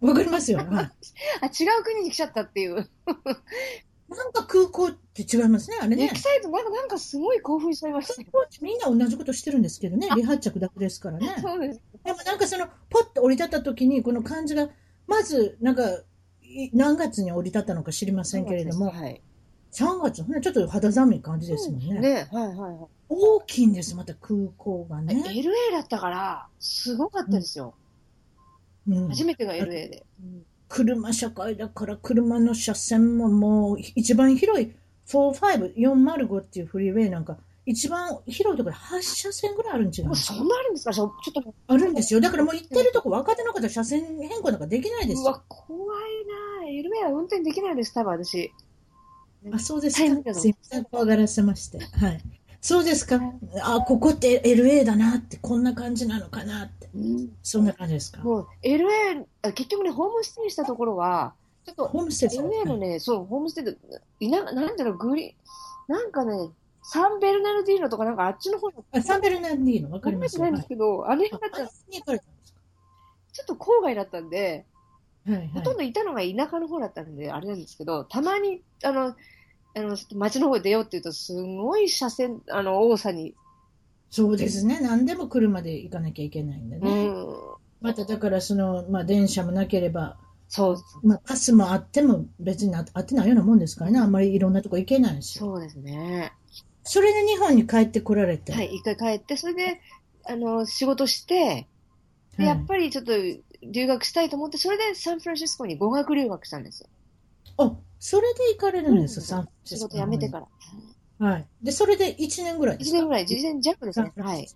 [SPEAKER 1] わかりますよ。はい。
[SPEAKER 2] あ、違う国に来ちゃったっていう。
[SPEAKER 1] なんか空港って違いますね、あれね
[SPEAKER 2] エキ。サイト、なんか、なんかすごい興奮しちゃいました
[SPEAKER 1] みんな同じことしてるんですけどね、離発着だけですからね。
[SPEAKER 2] そうです。
[SPEAKER 1] でもなんかその、ポッと降り立った時に、この感じが、まず、なんか、い何月に降り立ったのか知りませんけれども、
[SPEAKER 2] はい。
[SPEAKER 1] 3月、ほんなちょっと肌寒い感じですもんね。
[SPEAKER 2] ね、はいはいはい。
[SPEAKER 1] 大きいんです、また空港がね。
[SPEAKER 2] LA だったから、すごかったですよ。
[SPEAKER 1] うん
[SPEAKER 2] 初めてが LA で。うん
[SPEAKER 1] 車社会だから車の車線ももう一番広い45、405っていうフリーウェイなんか一番広いところ8車線ぐらいあるん違う
[SPEAKER 2] もうそんなあるんですか？ちょちょっと。
[SPEAKER 1] あるんですよ。だからもう行ってるとこ若手の方車線変更なんかできないですよ。
[SPEAKER 2] うわ、怖いな LA は運転できないです、多分私。
[SPEAKER 1] あ、そうですかすいません、怖がらせまして。はい。そうですか。あ、ここって LA だなって、こんな感じなのかなって。
[SPEAKER 2] うん
[SPEAKER 1] そんな感じですか？
[SPEAKER 2] もう LA、あ結局ね、ホームステイしたところは、ちょっと
[SPEAKER 1] ホームステイ
[SPEAKER 2] LA のね、そう、ホームステイで、いな、なんだろう、グリ、なんかね、サンベルナルディーノとかなんかあっちの方の、
[SPEAKER 1] あサンベルナディーノ、わかりますよ。
[SPEAKER 2] 覚えてないですけど、あれだっちょっと郊外だったんで、
[SPEAKER 1] かはいはい
[SPEAKER 2] ほとん。どいたのが田舎の方だったんで、あれなんですけど、たまに、あの、あの、街の方に出ようって言うと、すごい車線、あの、多さに、
[SPEAKER 1] そうですね。何でも車で行かなきゃいけないんで
[SPEAKER 2] う
[SPEAKER 1] ね。
[SPEAKER 2] ん、
[SPEAKER 1] まただからその、まあ、電車もなければ、
[SPEAKER 2] そう。
[SPEAKER 1] まあ、パスもあっても別にああってないようなもんですからね。あんまりいろんなとこ行けないし。
[SPEAKER 2] そうですね。
[SPEAKER 1] それで日本に帰ってこられて。
[SPEAKER 2] はい、一回帰って、それで、あの、仕事して、でやっぱりちょっと留学したいと思って、それでサンフランシスコに語学留学したんですよ。
[SPEAKER 1] あ、それで行かれるんですよ、サンフランシ
[SPEAKER 2] 仕
[SPEAKER 1] スコ
[SPEAKER 2] 事辞めてから。
[SPEAKER 1] ら。はい。で、それで1年ぐらいです
[SPEAKER 2] 1
[SPEAKER 1] か
[SPEAKER 2] 年ぐらい、1年弱ですね。はい。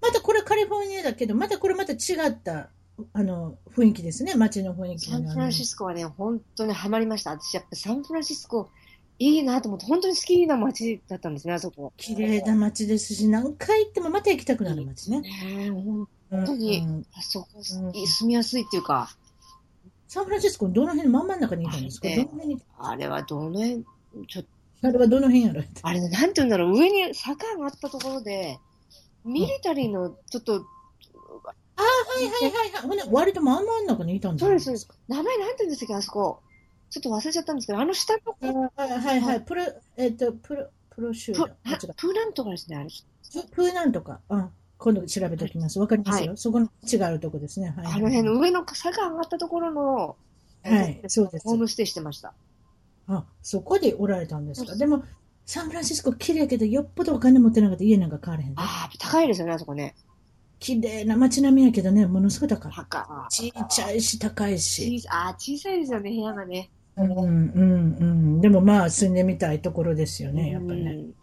[SPEAKER 1] またこれカリフォルニアだけど、またこれまた違った、あの、雰囲気ですね、街の雰囲気
[SPEAKER 2] サンフランシスコはね、本当にハマりました。私やっぱサンフランシスコいいなと思って、本当に好きな街だったんですね、あそこ。
[SPEAKER 1] 綺麗な街ですし、何回行ってもまた行きたくなる街ね。
[SPEAKER 2] ねえ、本
[SPEAKER 1] 本
[SPEAKER 2] 当に
[SPEAKER 1] うん、
[SPEAKER 2] あそこ、
[SPEAKER 1] うん。
[SPEAKER 2] 住みやすいっていうか、
[SPEAKER 1] サンフランシスコのどの辺、真ん中にいたんですか？
[SPEAKER 2] あれはどの辺、ちょっと、
[SPEAKER 1] あれはどの辺やられた
[SPEAKER 2] あれね、なんて言うんだろう、上に坂があったところで、ミリタリーのちょっと、
[SPEAKER 1] ああ、はいはいはいはい。ほんで、割と真ん中にいたんじゃない
[SPEAKER 2] そうです、そうです。名前なんて言うんですっけ、あそこ。ちょっと忘れちゃったんですけど、あの下の
[SPEAKER 1] はいはいはい。プロ、えっと、プロ、プロシュー
[SPEAKER 2] ププーランとかですね、あれ。
[SPEAKER 1] ププーなんとか。あ、今度調べておきます。わかりますよ。
[SPEAKER 2] は
[SPEAKER 1] そこの違うとこですね。はい。
[SPEAKER 2] あの辺の上の坂上がったところの、
[SPEAKER 1] はい、そうです
[SPEAKER 2] ホ。ームステイしてました。
[SPEAKER 1] あ、そこでおられたんですか？でも、サンフランシスコ綺麗けど、よっぽどお金持ってなかったら家なんか買われへんで。
[SPEAKER 2] ああ、高いですよね、あそこね。
[SPEAKER 1] 綺麗な街並みやけどね、ものすごい高い。
[SPEAKER 2] 高
[SPEAKER 1] ちっちゃいし、高いし。
[SPEAKER 2] あー小さいですよね、部屋がね。
[SPEAKER 1] うん、うん、うん。でもまあ、住んでみたいところですよね、やっぱりね。
[SPEAKER 2] うん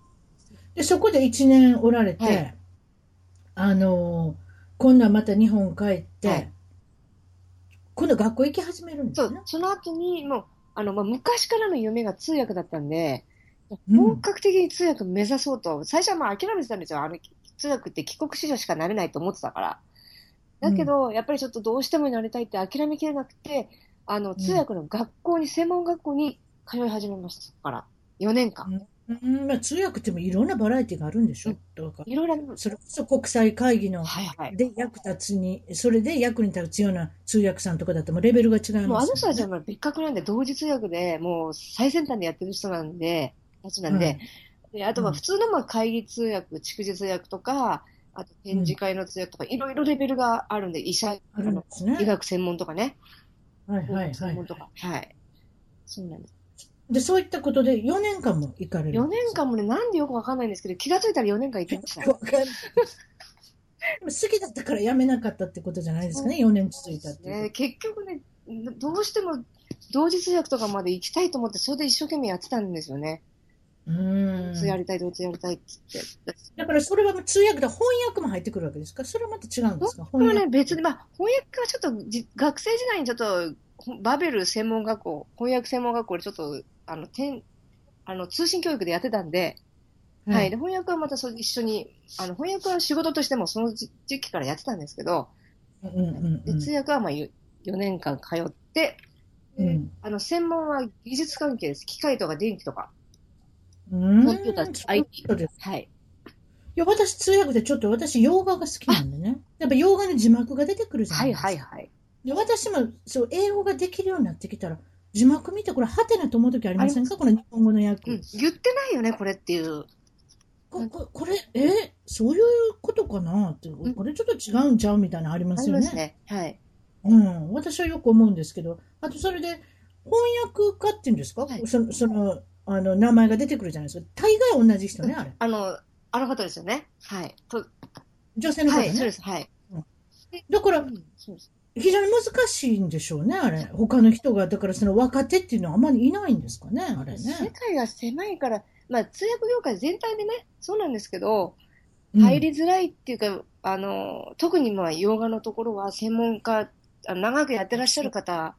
[SPEAKER 1] で、そこで1年おられて、
[SPEAKER 2] はい
[SPEAKER 1] あのー今度はまた日本帰って、
[SPEAKER 2] はい
[SPEAKER 1] 今度学校行き始めるんですよね。、
[SPEAKER 2] そうその後に、もう、あの、まあ、昔からの夢が通訳だったんで、
[SPEAKER 1] うん
[SPEAKER 2] 本格的に通訳目指そうと、最初はまあ諦めてたんですよ。あの、通訳って帰国子女しかなれないと思ってたから。だけど、やっぱりちょっとどうしてもなりたいって諦めきれなくて、あの、通訳の学校に、専門学校に通い始めました、そこから。4年間。
[SPEAKER 1] うんまあ、通訳ってもいろんなバラエティがあるんでしょ、
[SPEAKER 2] うん
[SPEAKER 1] だから
[SPEAKER 2] いろいろあります。
[SPEAKER 1] それこそ国際会議の
[SPEAKER 2] はいはい。
[SPEAKER 1] で役立つに、それで役に立つような通訳さんとかだってもうレベルが違い
[SPEAKER 2] もうあの人たち
[SPEAKER 1] よ
[SPEAKER 2] はもう別格なんで、同時通訳で、もう最先端でやってる人なんで、たちなんで、であとは普通のまあ会議通訳、蓄字通訳とか、あと展示会の通訳とか、いろいろレベルがあるんで、医者、
[SPEAKER 1] あるんですね。
[SPEAKER 2] 医学専門とかね、
[SPEAKER 1] はいはいはい
[SPEAKER 2] 専門。とか、はい。そうなんです。
[SPEAKER 1] で、そういったことで4年間も行かれる。
[SPEAKER 2] 4年間もね、なんでよくわかんないんですけど、気がついたら4年間行ってました。
[SPEAKER 1] わかんない。でも好きだったから辞めなかったってことじゃないですかね、4年続いたって
[SPEAKER 2] ね、結局ね、どうしても同時通訳とかまで行きたいと思って、それで一生懸命やってたんですよね。
[SPEAKER 1] うん。
[SPEAKER 2] 同通やりたい、同通やりたいって言って。
[SPEAKER 1] だからそれはもう通訳で翻訳も入ってくるわけですか？それはまた違うんですか？
[SPEAKER 2] これはね、
[SPEAKER 1] 訳
[SPEAKER 2] 別に、まあ、翻訳はちょっとじ、学生時代にちょっと、ほバベル専門学校、翻訳専門学校でちょっと、あの、てんあの通信教育でやってたんで、はい。で、翻訳はまたそ一緒に、あの、翻訳は仕事としてもその時時期からやってたんですけど、
[SPEAKER 1] うんうん
[SPEAKER 2] で通訳はまあ4年間通って、で
[SPEAKER 1] うん
[SPEAKER 2] あの、専門は技術関係です。機械とか電気とか。
[SPEAKER 1] うん。
[SPEAKER 2] コンピューター
[SPEAKER 1] そういうことです
[SPEAKER 2] はい。
[SPEAKER 1] いや、私通訳でちょっと私洋画が好きなんでね。やっぱ洋画の字幕が出てくるじゃな
[SPEAKER 2] はいい
[SPEAKER 1] ですか。
[SPEAKER 2] はいはい。
[SPEAKER 1] で私もそう英語ができるようになってきたら、字幕見てこれハテナと思う時ありませんか？この日本語の訳。
[SPEAKER 2] うん。言ってないよね、これっていう。
[SPEAKER 1] こここれ、え？そういうことかなって、
[SPEAKER 2] ん
[SPEAKER 1] これちょっと違うんちゃうみたいなのありま
[SPEAKER 2] あ
[SPEAKER 1] すよね。
[SPEAKER 2] ね。はい。
[SPEAKER 1] うん、私はよく思うんですけど、あとそれで翻訳家っていうんですか、
[SPEAKER 2] はい
[SPEAKER 1] そのそのあの名前が出てくるじゃないですか。大概同じ人ね、あれ。
[SPEAKER 2] あの、あの方ですよね。はい。と
[SPEAKER 1] 女性の方ね。
[SPEAKER 2] はい、そうです。はい。
[SPEAKER 1] だから
[SPEAKER 2] う、んそうです
[SPEAKER 1] 非常に難しいんでしょうね、あれ。他の人が、だからその若手っていうのはあんまりいないんですかね、あれ
[SPEAKER 2] 世
[SPEAKER 1] ね。
[SPEAKER 2] 界が狭いから、まあ、通訳業界全体でね、そうなんですけど、
[SPEAKER 1] うん。
[SPEAKER 2] 入りづらいっていうか、あの、特にまあ、洋画のところは専門家、長くやってらっしゃる方。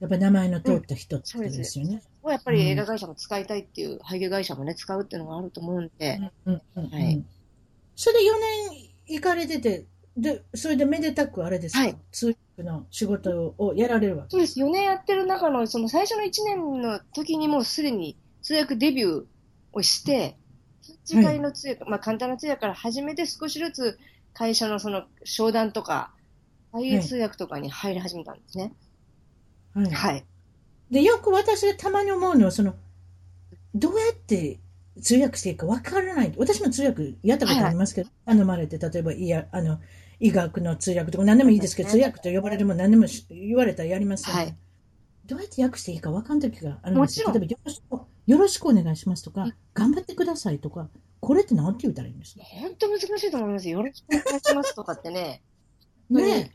[SPEAKER 1] やっぱり名前の通った人ってことですよね。
[SPEAKER 2] をやっぱり映画会社も使いたいっていう、俳優会社もね、使うっていうのがあると思うんで、
[SPEAKER 1] うん。うん。うん。
[SPEAKER 2] はい。
[SPEAKER 1] それで4年行かれてて、で、それでめでたくあれですか、
[SPEAKER 2] はい
[SPEAKER 1] 通訳の仕事をやられるわけ
[SPEAKER 2] そうです。4年やってる中の、その最初の1年の時にもうすでに通訳デビューをして、次回の通訳、まあ簡単な通訳から始めて少しずつ会社のその商談とか、俳優通訳とかに入り始めたんですね。
[SPEAKER 1] はい
[SPEAKER 2] はい。
[SPEAKER 1] で、よく私がたまに思うのは、その、どうやって通訳していいかわからない。私も通訳やったことありますけど、頼まれて、例えば、いや、あの、医学の通訳とか何でもいいですけど、
[SPEAKER 2] ね
[SPEAKER 1] 訳と呼ばれるもん何でもし言われたらやりますよね。
[SPEAKER 2] はい
[SPEAKER 1] どうやって訳していいか分かんない時があるんですよ。
[SPEAKER 2] もちろん
[SPEAKER 1] 例えばよろしく、よろしくお願いしますとか
[SPEAKER 2] うん、
[SPEAKER 1] 頑張ってくださいとか、これって何て言ったらいいんですか？
[SPEAKER 2] 本当難しいと思いますよ。よろしくお願いしますとかってね。
[SPEAKER 1] ね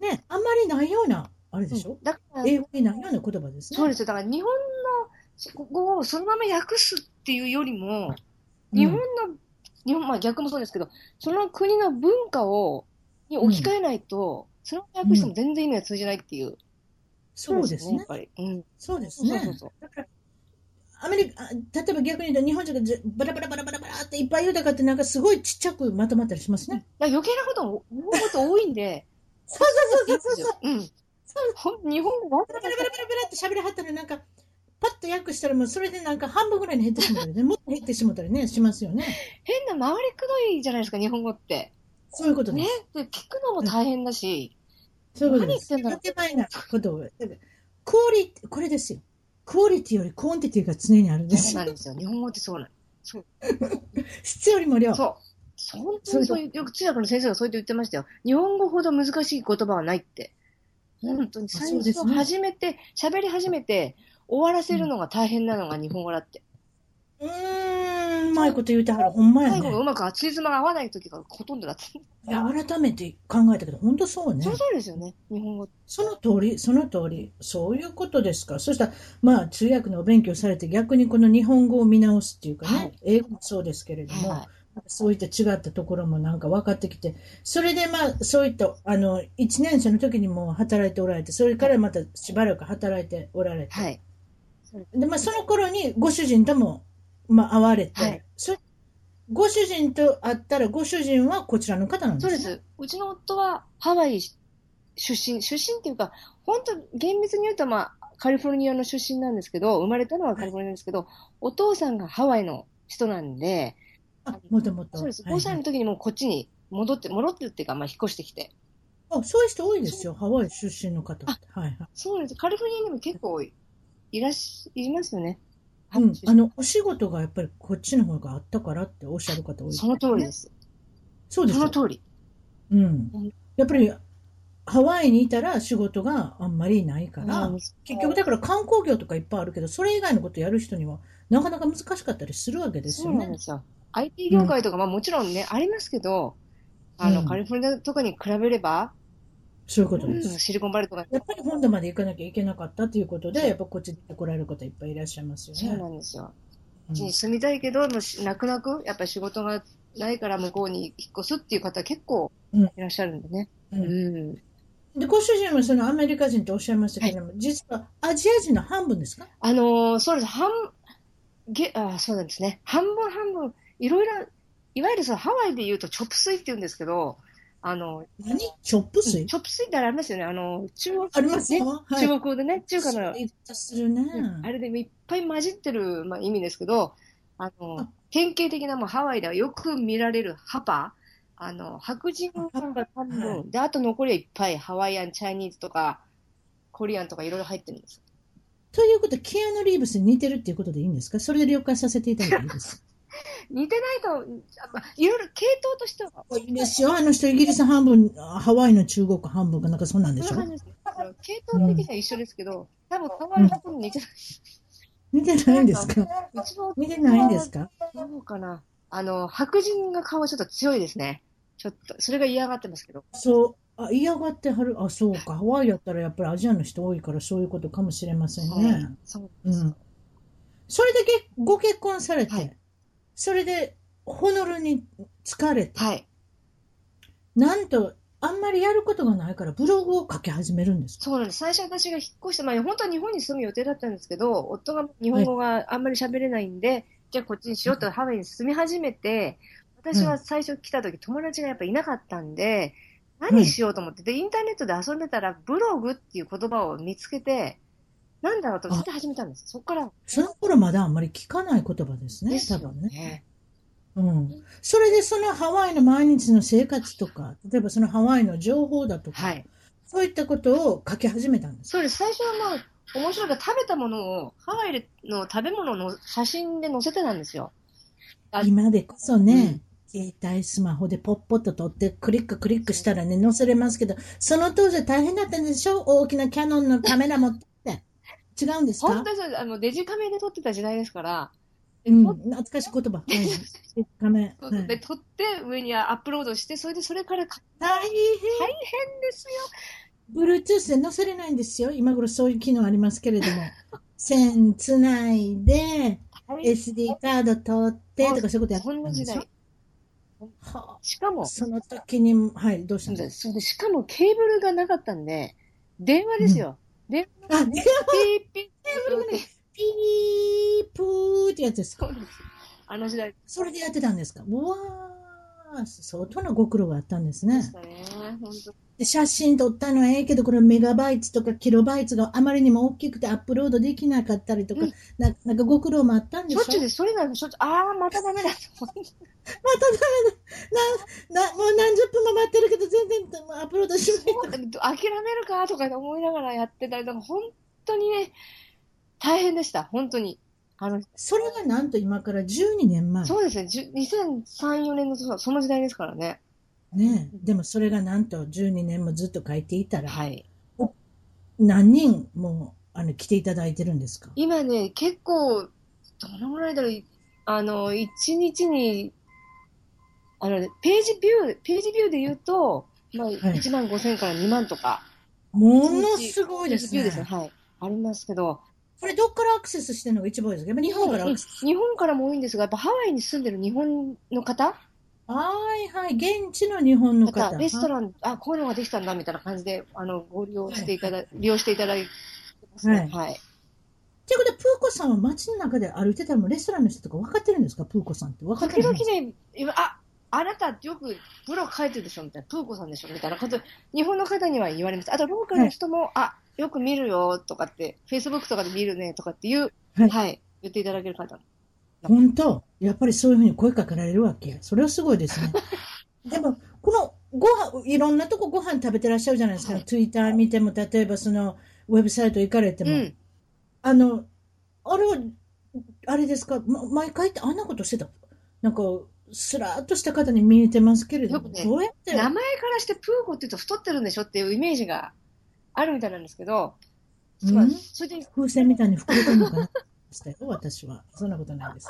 [SPEAKER 1] え。ねえ、あんまりないような、あれでしょ、
[SPEAKER 2] だから、
[SPEAKER 1] 英語にないような言葉ですね。
[SPEAKER 2] そうですよ。だから日本の語をそのまま訳すっていうよりも、
[SPEAKER 1] うん
[SPEAKER 2] 日本の、日本、まあ逆もそうですけど、その国の文化を、に置き換えないと、そのまま訳しても全然意味が通じないっていう。
[SPEAKER 1] そうですね
[SPEAKER 2] やっ。ぱり。うん。
[SPEAKER 1] そうですね。
[SPEAKER 2] そうそうそう。
[SPEAKER 1] だから、アメリカ、あ例えば逆に言うと日本人がずバラバラバラバラバラっていっぱい言うたかってなんかすごいちっちゃくまとまったりしますね。
[SPEAKER 2] 余計なことも、思うこと多いんで、
[SPEAKER 1] そうそうそうそうそう。
[SPEAKER 2] うん。日本語
[SPEAKER 1] バラバラバラバラって喋りはったらなんか、パッと訳したらもうそれでなんか半分ぐらいに減ってしまったりね、もっと減ってしまったりね、しますよね。
[SPEAKER 2] 変な回りくどいじゃないですか、日本語って。
[SPEAKER 1] そういうことで
[SPEAKER 2] ね
[SPEAKER 1] す。。
[SPEAKER 2] で、聞くのも大変だし、
[SPEAKER 1] そういうことです。
[SPEAKER 2] 何言ってんだろ
[SPEAKER 1] 前なことを。 quality、これですよ。 quality より quantity が常にあるんですよ
[SPEAKER 2] そうなん。ですよ。日本語ってそうなの。
[SPEAKER 1] 質よりも量。
[SPEAKER 2] そう。本当にそういう、よく通訳の先生がそうやって言ってましたよ。日本語ほど難しい言葉はないって。本当に
[SPEAKER 1] あ
[SPEAKER 2] 最初
[SPEAKER 1] そうですね
[SPEAKER 2] 始めて、喋り始めて、終わらせるのが大変なのが日本語だって。
[SPEAKER 1] うーん、うまいこと言うてはる。ほんまやね
[SPEAKER 2] 最後。がうまくついつまが合わない時がほとんどだって。
[SPEAKER 1] いや、改めて考えたけど、本当そうね
[SPEAKER 2] そ。の通りですよね、日本語。
[SPEAKER 1] その通り、その通り、そういうことですか。そしたら、まあ、通訳のお勉強されて、逆にこの日本語を見直すっていうかね、
[SPEAKER 2] はい
[SPEAKER 1] 英語もそうですけれども、
[SPEAKER 2] はい
[SPEAKER 1] そういった違ったところもなんか分かってきて、それでまあ、そういった、あの、1年生の時にも働いておられて、それからまたしばらく働いておられて、
[SPEAKER 2] はい。
[SPEAKER 1] で、まあ、その頃にご主人とも、まあ、会われて、
[SPEAKER 2] はい
[SPEAKER 1] そご主人と会ったら、ご主人はこちらの方なんですね。
[SPEAKER 2] そうです。うちの夫はハワイ出身、出身っていうか、本当厳密に言うと、まあ、カリフォルニアの出身なんですけど、生まれたのはカリフォルニアですけど、お父さんがハワイの人なんで、
[SPEAKER 1] あ、もともと。
[SPEAKER 2] そうです。5
[SPEAKER 1] はいはい
[SPEAKER 2] 歳の時にもうこっちに戻って、戻ってるっていうか、まあ、引っ越してきて。
[SPEAKER 1] あ、そういう人多いですよ。ハワイ出身の方って。はいはい。
[SPEAKER 2] そうなんです。カリフォルニアにも結構いらっし、いますよね。
[SPEAKER 1] うん、あの、お仕事がやっぱりこっちの方があったからっておっしゃる方多いです
[SPEAKER 2] その通りです。
[SPEAKER 1] そうですよ。
[SPEAKER 2] その通り。
[SPEAKER 1] うん。やっぱり、ハワイにいたら仕事があんまりないから、
[SPEAKER 2] うん
[SPEAKER 1] 結局だから観光業とかいっぱいあるけど、それ以外のことやる人にはなかなか難しかったりするわけですよね
[SPEAKER 2] そうなんで。すよ。IT 業界とか、まあもちろんね、ありますけど、あの、
[SPEAKER 1] うん
[SPEAKER 2] カリフォルニアとかに比べれば、
[SPEAKER 1] そういうこと
[SPEAKER 2] うん
[SPEAKER 1] です。
[SPEAKER 2] シリコンバレーとか、
[SPEAKER 1] やっぱり本土まで行かなきゃいけなかったということで、やっぱこっちに来られる方いっぱいいらっしゃいますよ
[SPEAKER 2] そう
[SPEAKER 1] ね。
[SPEAKER 2] なんですよ。
[SPEAKER 1] うん
[SPEAKER 2] に住みたいけど、もうし泣く泣く、やっぱり仕事がないから向こうに引っ越すっていう方結構
[SPEAKER 1] うん
[SPEAKER 2] いらっしゃるんでね。
[SPEAKER 1] う
[SPEAKER 2] うんん。
[SPEAKER 1] で、ご主人はそのアメリカ人とおっしゃいましたけれども、実はアジア人の半分ですか？
[SPEAKER 2] あのーそうです。半、げ、あ、そうなんですね。半分半分、いろいろ、いわゆるそのハワイで言うとチョップスイって言うんですけど、あの、
[SPEAKER 1] 何？チョップ水、
[SPEAKER 2] チョップスイってありますよね。あの、中国、
[SPEAKER 1] あります
[SPEAKER 2] ね
[SPEAKER 1] よ。はい。
[SPEAKER 2] 中国語でね、中華の。あれでいっぱい混じってる、まあ、意味ですけど、あの
[SPEAKER 1] あ、
[SPEAKER 2] 典型的なもうハワイではよく見られるハパ、あの、白人が半
[SPEAKER 1] は
[SPEAKER 2] 分、で、あと残りはいっぱいハワイアン、チャイニーズとか、コリアンとかいろいろ入ってるんです。
[SPEAKER 1] ということは、キアヌ・リーブスに似てるっていうことでいいんですか？それで了解させていただいていいです
[SPEAKER 2] 似てないと、あまあいろいろ系統としては、
[SPEAKER 1] かいいですよ。あの人、イギリス半分、ハワイの中国半分かなんかそんなんでしょ？
[SPEAKER 2] そんな感じです。あの系統的には一緒ですけど、多分ハワイのと似てない。
[SPEAKER 1] 似てないんですか？似てないんですか？
[SPEAKER 2] どうかな。あの、白人が顔はちょっと強いですね。ちょっと、それが嫌がってますけど。
[SPEAKER 1] そう。あ、嫌がってはる。あ、そうか。ハワイやったらやっぱりアジアの人多いからそういうことかもしれませんね。
[SPEAKER 2] そうです。
[SPEAKER 1] うん。それでけご結婚されて、
[SPEAKER 2] はい
[SPEAKER 1] それでホノルルに疲れて、
[SPEAKER 2] はい。
[SPEAKER 1] なんと、あんまりやることがないからブログを書き始めるんです。か
[SPEAKER 2] そうなんです。最初私が引っ越して、まあ本当は日本に住む予定だったんですけど、夫が日本語があんまり喋れないんで、じゃあこっちにしようとハワイに住み始めて、私は最初来た時友達がやっぱいなかったんで、何しようと思って、で、インターネットで遊んでたら、ブログっていう言葉を見つけて、なんだろうと思って始めたんです。そこから
[SPEAKER 1] その頃まだあんまり聞かない言葉ですね、
[SPEAKER 2] ですよ
[SPEAKER 1] 多分ね。
[SPEAKER 2] ね。
[SPEAKER 1] うん。それでそのハワイの毎日の生活とか、例えばそのハワイの情報だとか、
[SPEAKER 2] はい。
[SPEAKER 1] そういったことを書き始めたんです。
[SPEAKER 2] そうです。最初はまあ、面白いから食べたものを、ハワイの食べ物の写真で載せてたんですよ。あ
[SPEAKER 1] 今でこそね、携帯スマホでポッポッと撮ってクリッククリックしたらね、載せれますけど、その当時は大変だったんでしょ？大きなキャノンのカメラ持って。違うんですか？
[SPEAKER 2] 本当にそうです。あの、デジカメで撮ってた時代ですから、
[SPEAKER 1] うん、懐かしい言葉。はい。画面。
[SPEAKER 2] そうで、撮って上にアップロードして、それでそれからか
[SPEAKER 1] 大変。
[SPEAKER 2] 大変ですよ。
[SPEAKER 1] Bluetooth で載せれないんですよ。今頃そういう機能ありますけれども。線つないで、SD カード取ってとかそういうことやって
[SPEAKER 2] そんな時代。
[SPEAKER 1] は
[SPEAKER 2] しかも
[SPEAKER 1] あ、、その時に、はい、どうしたんです
[SPEAKER 2] それでしかもケーブルがなかったんで、電話ですよ。電
[SPEAKER 1] かあ、で
[SPEAKER 2] 話ピー。ピー
[SPEAKER 1] ピー。プーってやつですか。
[SPEAKER 2] あの時代
[SPEAKER 1] それでやってたんですかうわー、相当なご苦労があったんですね。
[SPEAKER 2] で
[SPEAKER 1] 写真撮ったのはええけど、これ megabytes とか kilobytes があまりにも大きくてアップロードできなかったりとか、
[SPEAKER 2] うん
[SPEAKER 1] ななんかご苦労もあったんでしょ？
[SPEAKER 2] しょっちゅうです。それなのしょっちゅう、ああ、またダメだ。
[SPEAKER 1] またダメだ。な、な、もう何十分も待ってるけど、全然アップロードしない。
[SPEAKER 2] 諦めるかとか思いながらやってたり、でも本当にね、大変でした。本当に。あの、
[SPEAKER 1] それがなんと今から12年前。
[SPEAKER 2] そうですね。じゅ2003、4年のそその時代ですからね。
[SPEAKER 1] ねえでもそれがなんと12年もずっと書いていたら、
[SPEAKER 2] はい。
[SPEAKER 1] 何人もあの来ていただいてるんですか？
[SPEAKER 2] 今ね、結構、どのぐらいだろう、あの、1日に、あの、ページビュー、ページビューで言うと、まあ、1万5千から2万とか。
[SPEAKER 1] ものすごいですね
[SPEAKER 2] ページビューですね。はい。ありますけど、
[SPEAKER 1] これどっからアクセスしてるのが一番多いですか？日本から。
[SPEAKER 2] 日本からも多いんですが、やっぱハワイに住んでる日本の方？
[SPEAKER 1] はいはい。現地の日本の方。
[SPEAKER 2] レストラン、あ、こういうのができたんだみたいな感じで、あの、ご利用していただ、利用していただいてますね。
[SPEAKER 1] は
[SPEAKER 2] はい。
[SPEAKER 1] っていうことで、プーコさんは街の中で歩いてたらレストランの人とか分かってるんですか？プーコさんって分かって
[SPEAKER 2] 時々
[SPEAKER 1] るんですか？
[SPEAKER 2] ね、今あ、あなたよくブログ書いてるでしょ？みたいな、プーコさんでしょ？みたいなこと、日本の方には言われます。あと、ローカルの人も、あ、よく見るよとかって、Facebook とかで見るねとかっていう、
[SPEAKER 1] はい
[SPEAKER 2] はい、言っていただける方。
[SPEAKER 1] 本当？やっぱりそういうふうに声かけられるわけ？それはすごいですね。でも、このご飯、いろんなとこご飯食べてらっしゃるじゃないですか。
[SPEAKER 2] はい
[SPEAKER 1] Twitter 見ても、例えばその、ウェブサイト行かれても。
[SPEAKER 2] うん。
[SPEAKER 1] あの、あれは、あれですか、ま、毎回ってあんなことしてた？なんか、スラーっとした方に見えてますけれども、
[SPEAKER 2] ね
[SPEAKER 1] どうやって、
[SPEAKER 2] 名前からしてプーコって言うと太ってるんでしょっていうイメージがあるみたいなんですけど、
[SPEAKER 1] うん？
[SPEAKER 2] まあ、それで、
[SPEAKER 1] 風船みたいに膨れてるのかなしたよ、私は。そんなことないです。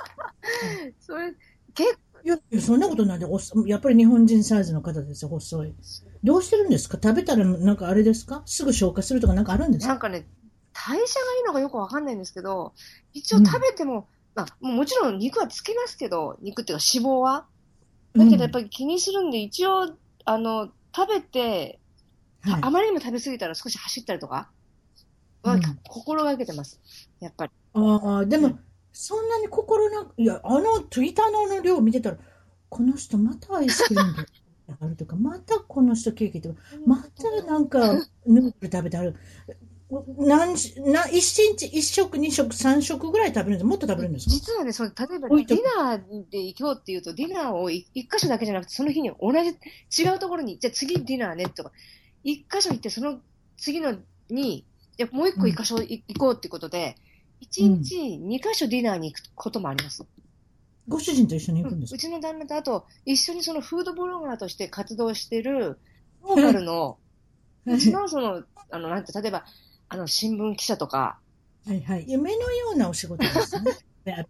[SPEAKER 2] それ、結
[SPEAKER 1] いや、いやそんなことないで、おっやっぱり日本人サイズの方ですよ、細い。どうしてるんですか？食べたら、なんかあれですか？すぐ消化するとかなんかあるんですか？
[SPEAKER 2] なんかね、代謝がいいのかよくわかんないんですけど、一応食べても、まあ、もうもちろん肉はつけますけど、肉っていうか脂肪は。だけどやっぱり気にするんで、一応、あの、食べて、
[SPEAKER 1] はい
[SPEAKER 2] あまりにも食べ過ぎたら少し走ったりとかは、
[SPEAKER 1] うん
[SPEAKER 2] 心がけてます。やっぱり。
[SPEAKER 1] ああ、でも
[SPEAKER 2] うん、
[SPEAKER 1] そんなに心なく、いや、あの、ツイッターのあの量見てたら、この人またアイスクリームであるとか、またこの人ケーキとか、またなんか、ヌードル食べてある。何し、な、一日一食、二食、三食ぐらい食べるんですもっと食べるんですか？
[SPEAKER 2] 実はね、その例えばディナーで行こうっていうと、ディナーをい一箇所だけじゃなくて、その日に同じ、違うところに、じゃあ次ディナーねとか、一箇所行って、その次のに、じゃあもう一個一箇所い行こうってことで、一日二箇所ディナーに行くこともあります。
[SPEAKER 1] ご主人と一緒に行くんですか？
[SPEAKER 2] うちの旦那と、あと、一緒にそのフードブロガーとして活動してる、ローカルの、うちのその、あの、なんて、例えば、あの、新聞記者とか、
[SPEAKER 1] はいはい。夢のようなお仕事ですね。食べ歩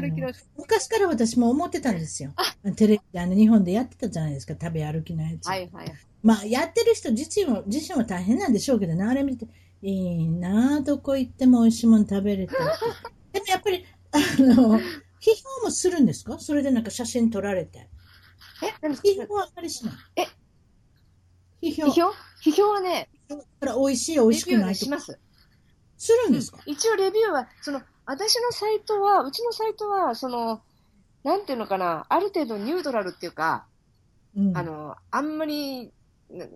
[SPEAKER 2] 歩きの、
[SPEAKER 1] 昔から私も思ってたんですよ。テレビであの日本でやってたじゃないですか、食べ歩きのやつ。
[SPEAKER 2] はいはい。
[SPEAKER 1] まあ、やってる人自身も、自身は大変なんでしょうけどね、あれ見て、いいなあどこ行っても美味しいもの食べれて。でもやっぱり、あの、批評もするんですか？それでなんか写真撮られて。
[SPEAKER 2] え、何
[SPEAKER 1] 批評はあまりしない。
[SPEAKER 2] え
[SPEAKER 1] 批評。
[SPEAKER 2] 批評？批評はね、
[SPEAKER 1] から美味しい、美味しくないと
[SPEAKER 2] ます。
[SPEAKER 1] するんですか、
[SPEAKER 2] 一応レビューは、その、私のサイトは、うちのサイトは、その、なんていうのかな、ある程度ニュートラルっていうか、
[SPEAKER 1] うん
[SPEAKER 2] あの、あんまり、な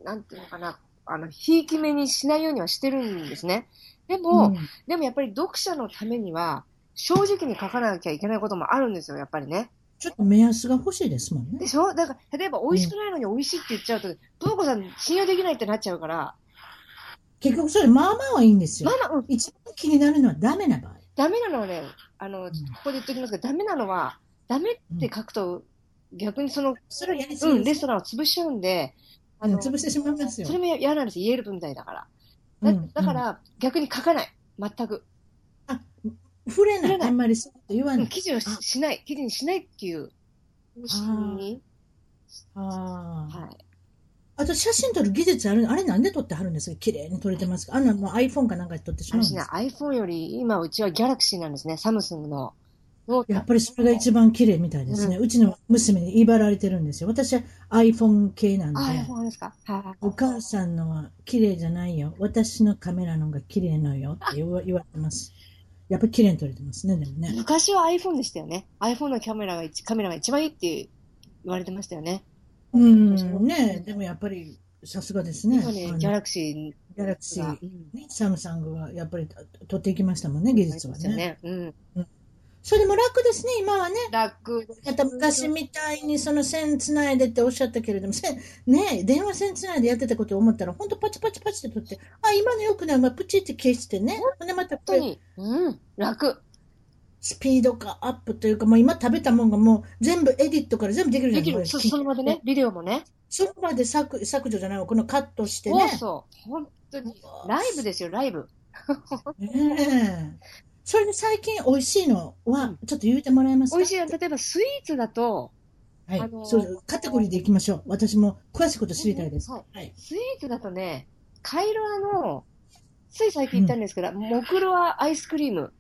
[SPEAKER 2] なんていうのかな、あの、ひいき目にしないようにはしてるんですね。でも、
[SPEAKER 1] うん
[SPEAKER 2] でもやっぱり読者のためには、正直に書かなきゃいけないこともあるんですよ、やっぱりね。
[SPEAKER 1] ちょっと目安が欲しいですもんね
[SPEAKER 2] で。しょ？だから、例えば美味しくないのに美味しいって言っちゃうと、プーコさん信用できないってなっちゃうから、
[SPEAKER 1] 結局それ、まあまあはいいんですよ
[SPEAKER 2] ま。あまあ、うん、
[SPEAKER 1] 一番気になるのはダメな場合。
[SPEAKER 2] ダメなのはね、あの、
[SPEAKER 1] ん
[SPEAKER 2] ここで言っておきますが、ダメなのは、ダメって書くと、逆にその、うん。レストランを潰しちゃうんで、
[SPEAKER 1] あの潰してしまいますよ
[SPEAKER 2] そ。れも嫌なんですよ、イエルプみたいだから。だ
[SPEAKER 1] うん
[SPEAKER 2] だから、逆に書かない。全く。
[SPEAKER 1] 触れない。
[SPEAKER 2] 触れない
[SPEAKER 1] あんまりそう言わない。
[SPEAKER 2] 記事をししない、記事にしないっていう方針に、
[SPEAKER 1] ああ。
[SPEAKER 2] はい。
[SPEAKER 1] あと写真撮る技術あるあれなんで撮ってはるんですか？綺麗に撮れてますか？あんなもう iPhone かなんかで撮ってしまうんです
[SPEAKER 2] 私ね
[SPEAKER 1] か、
[SPEAKER 2] iPhone より、今うちはギャラクシーなんですね、サムスンの。
[SPEAKER 1] やっぱりそれが一番綺麗みたいですね。うちの娘に言い張られてるんですよ。私は iPhone 系なんで。
[SPEAKER 2] ですか？はい。
[SPEAKER 1] お母さんのは綺麗じゃないよ。私のカメラの方が綺麗のよって言われてます。やっぱり綺麗に撮れてますね、でもね。
[SPEAKER 2] 昔は iPhone でしたよね。iPhone のカメラが一カメラが一番いいって言われてましたよね。
[SPEAKER 1] うん、ねでもやっぱりさすがですね。
[SPEAKER 2] 今ねギャラクシ
[SPEAKER 1] ギャラクシ
[SPEAKER 2] ー
[SPEAKER 1] サムサングはやっぱり撮っていきましたもんね、技術はね。
[SPEAKER 2] ね。うん。
[SPEAKER 1] それでも楽ですね、今はね。
[SPEAKER 2] 楽。
[SPEAKER 1] また昔みたいにその線つないでっておっしゃったけれども、線、ね電話線つないでやってたことを思ったら、本当パチパチパチって取って、あ、今のよくない、まあ、プチって消してね。ほんでまたこれ、
[SPEAKER 2] 本当に。うん。楽。
[SPEAKER 1] スピードがアップというか、もう今食べたもんがもう全部エディットから全部できるじゃない
[SPEAKER 2] できる。そその場でね。。ビデオもね。
[SPEAKER 1] その場で削削除じゃないわ、このカットして
[SPEAKER 2] そう
[SPEAKER 1] ね。
[SPEAKER 2] そう。本当に。ライブですよ、ライブ。
[SPEAKER 1] ねえそれで最近美味しいのは
[SPEAKER 2] うん、
[SPEAKER 1] ちょっと言うてもらえますか？
[SPEAKER 2] 美味しいの。例えばスイーツだと、
[SPEAKER 1] はい、
[SPEAKER 2] あのー
[SPEAKER 1] そう、カテゴリーでいきましょう。私も詳しいこと知りたいです。
[SPEAKER 2] はい
[SPEAKER 1] はい。
[SPEAKER 2] スイーツだとね、カイロアの、つい最近行ったんですけど、モクロアアイスクリーム。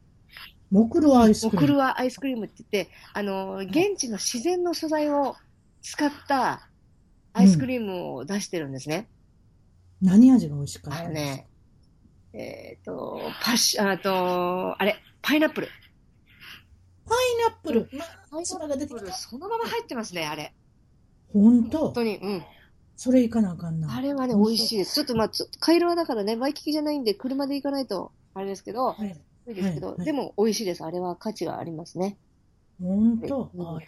[SPEAKER 1] モクロアイス
[SPEAKER 2] モ
[SPEAKER 1] クリーム。
[SPEAKER 2] クロアアイスクリームって言って、あの、現地の自然の素材を使ったアイスクリームを出してるんですね。
[SPEAKER 1] 何味が美味しかった
[SPEAKER 2] あのね、えっ、と、パッシュ、あと、あれ、パイナップル。
[SPEAKER 1] パイナップル？
[SPEAKER 2] パイ
[SPEAKER 1] それが出てきた。
[SPEAKER 2] そのまま入ってますね、あれ。
[SPEAKER 1] 本当？
[SPEAKER 2] 本当に。うん。
[SPEAKER 1] それいかなあかんな。
[SPEAKER 2] あれはね、美味しいです。ちょっとまあ、カイロアだからね、ワイキキじゃないんで、車で行かないと、あれですけど、
[SPEAKER 1] はい。
[SPEAKER 2] いいですけど、
[SPEAKER 1] はいはい
[SPEAKER 2] でも美味しいです。あれは価値がありますね。
[SPEAKER 1] 本当？
[SPEAKER 2] うん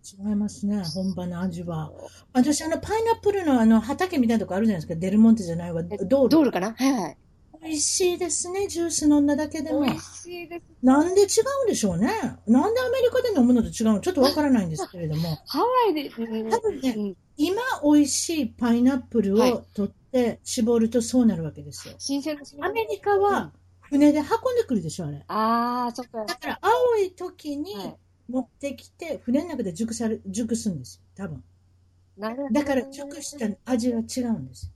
[SPEAKER 1] 違いますね、本場の味は。私、あの、パイナップルのあの、畑みたいなとこあるじゃないですか。デルモンテじゃないわ。
[SPEAKER 2] え
[SPEAKER 1] ドール。
[SPEAKER 2] ドールかな？はいはい。
[SPEAKER 1] 美味しいですね、ジュース飲んだだけでも
[SPEAKER 2] 美。味しいです。
[SPEAKER 1] なんで違うんでしょうね。なんでアメリカで飲むのと違うのちょっとわからないんですけれども。
[SPEAKER 2] ハワイで、うん
[SPEAKER 1] 多分ね
[SPEAKER 2] うん
[SPEAKER 1] 今、美味しいパイナップル
[SPEAKER 2] はい
[SPEAKER 1] を取って絞るとそうなるわけですよ。
[SPEAKER 2] 新鮮な
[SPEAKER 1] アメリカは船で運んでくるでしょ、あれ。
[SPEAKER 2] ああ、そっか。
[SPEAKER 1] だから、青い時に
[SPEAKER 2] はい
[SPEAKER 1] 持ってきて、船の中で熟され、熟すんですよ、多分。
[SPEAKER 2] なるほど
[SPEAKER 1] だから、熟した味が違うんですよ。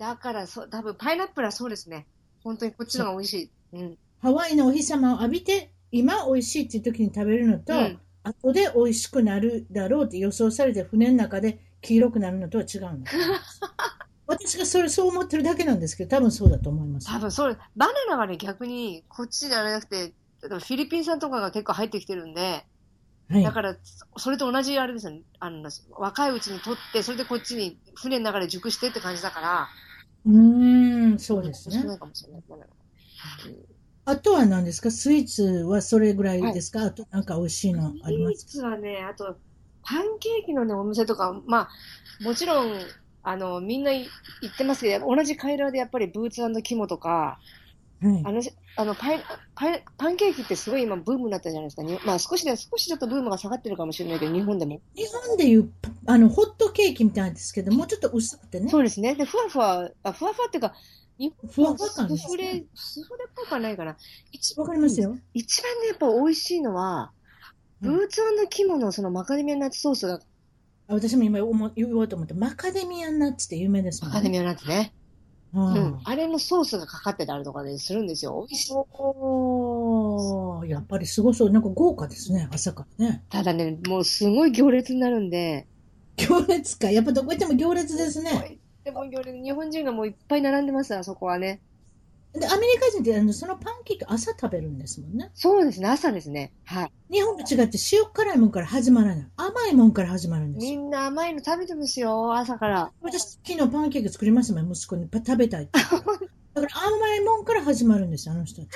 [SPEAKER 2] だから、そう、多分パイナップルはそうですね。本当にこっちの方が美味しい。うん。
[SPEAKER 1] ハワイのお日様を浴びて、今美味しいっていう時に食べるのと、
[SPEAKER 2] うん
[SPEAKER 1] 後で美味しくなるだろうって予想されて船の中で黄色くなるのとは違うんです。私がそれそう思ってるだけなんですけど、多分そうだと思います。
[SPEAKER 2] 多分そう、バナナはね、逆に、こっちじゃなくて、例えばフィリピン産とかが結構入ってきてるんで、
[SPEAKER 1] はい
[SPEAKER 2] だ。から、それと同じあれですよね。あの、若いうちに取って、それでこっちに船の中で熟してって感じだから、
[SPEAKER 1] うーん、そうですね。
[SPEAKER 2] かもしれない。
[SPEAKER 1] あとは何ですか？スイーツはそれぐらいですか、あとなんか美味しいのありま
[SPEAKER 2] スイー
[SPEAKER 1] す
[SPEAKER 2] ツはね、あと、パンケーキのね、お店とか、まあ、もちろん、あの、みんな行ってますけど、同じカイロでやっぱりブーツキモとか、
[SPEAKER 1] はい
[SPEAKER 2] あ。の、あのパイパイ、パンケーキってすごい今ブームになったじゃないですか。にまあ少しで、少しちょっとブームが下がってるかもしれないけど、日本でも。
[SPEAKER 1] 日本でいうあのホットケーキみたいなんですけど、もうちょっと薄くてね。
[SPEAKER 2] そうですね。で、ふわふわ、あふわふわっていうか、日
[SPEAKER 1] ふわ
[SPEAKER 2] 本
[SPEAKER 1] ふわ感です
[SPEAKER 2] スフレ
[SPEAKER 1] ね。、
[SPEAKER 2] スフレっぽくはないかな。一
[SPEAKER 1] わかりますよ。
[SPEAKER 2] 一番ね、やっぱ美味しいのは、
[SPEAKER 1] うん
[SPEAKER 2] ブーツキモのそのマカデミアナッツソースが、
[SPEAKER 1] あ私も今思言おうと思って、マカデミアナッツって有名ですもんね。
[SPEAKER 2] マカデミアナッツね。
[SPEAKER 1] うん
[SPEAKER 2] うん。あれのソースがかかってたりとかでするんですよ。美味しい。
[SPEAKER 1] おーやっぱりすごそう。なんか豪華ですね、朝からね。
[SPEAKER 2] ただね、もうすごい行列になるんで、
[SPEAKER 1] 行列か。やっぱどこ行っても行列ですね。
[SPEAKER 2] でも行列、日本人がもういっぱい並んでます、あそこはね。
[SPEAKER 1] で、アメリカ人ってあのそのパンケーキ朝食べるんですもんね。
[SPEAKER 2] そうですね、朝ですね。はい。
[SPEAKER 1] 日本と違って塩辛いもんから始まらない。甘いもんから始まるんですよ。
[SPEAKER 2] みんな甘いの食べてますよ、朝から。
[SPEAKER 1] 私、昨日パンケーキ作りましたもん、息子に。パ食べたいって。だから甘いもんから始まるんですよ、あの人たち。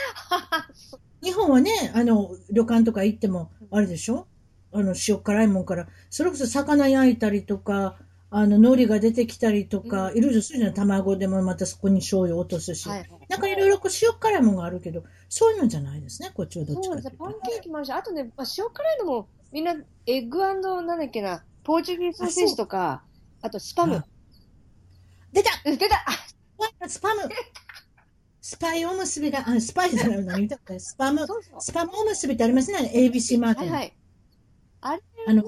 [SPEAKER 1] 日本はね、あの、旅館とか行っても、あれでしょ？あの、塩辛いもんから、それこそ魚焼いたりとか、あの、海苔が出てきたりとか、
[SPEAKER 2] うん
[SPEAKER 1] いろいろするじゃない卵でもまたそこに醤油落とすし。
[SPEAKER 2] はい。
[SPEAKER 1] なんかいろいろこう塩辛いもんがあるけど、そういうのじゃないですね、こっちはどっちかというと
[SPEAKER 2] パンケーキもあるし、あとね、まあ、塩辛いのも、みんな、エッグなんだっけな、ポーチュギーズソーセージとか、あとスパム
[SPEAKER 1] あ。出た
[SPEAKER 2] うん出たあ
[SPEAKER 1] スパムスパイおむすびが、あ、スパイじゃないの、たかスパム、
[SPEAKER 2] そうそう。
[SPEAKER 1] スパムおむすびってありますね、ABC マートの。
[SPEAKER 2] はいはい。あれ
[SPEAKER 1] あの、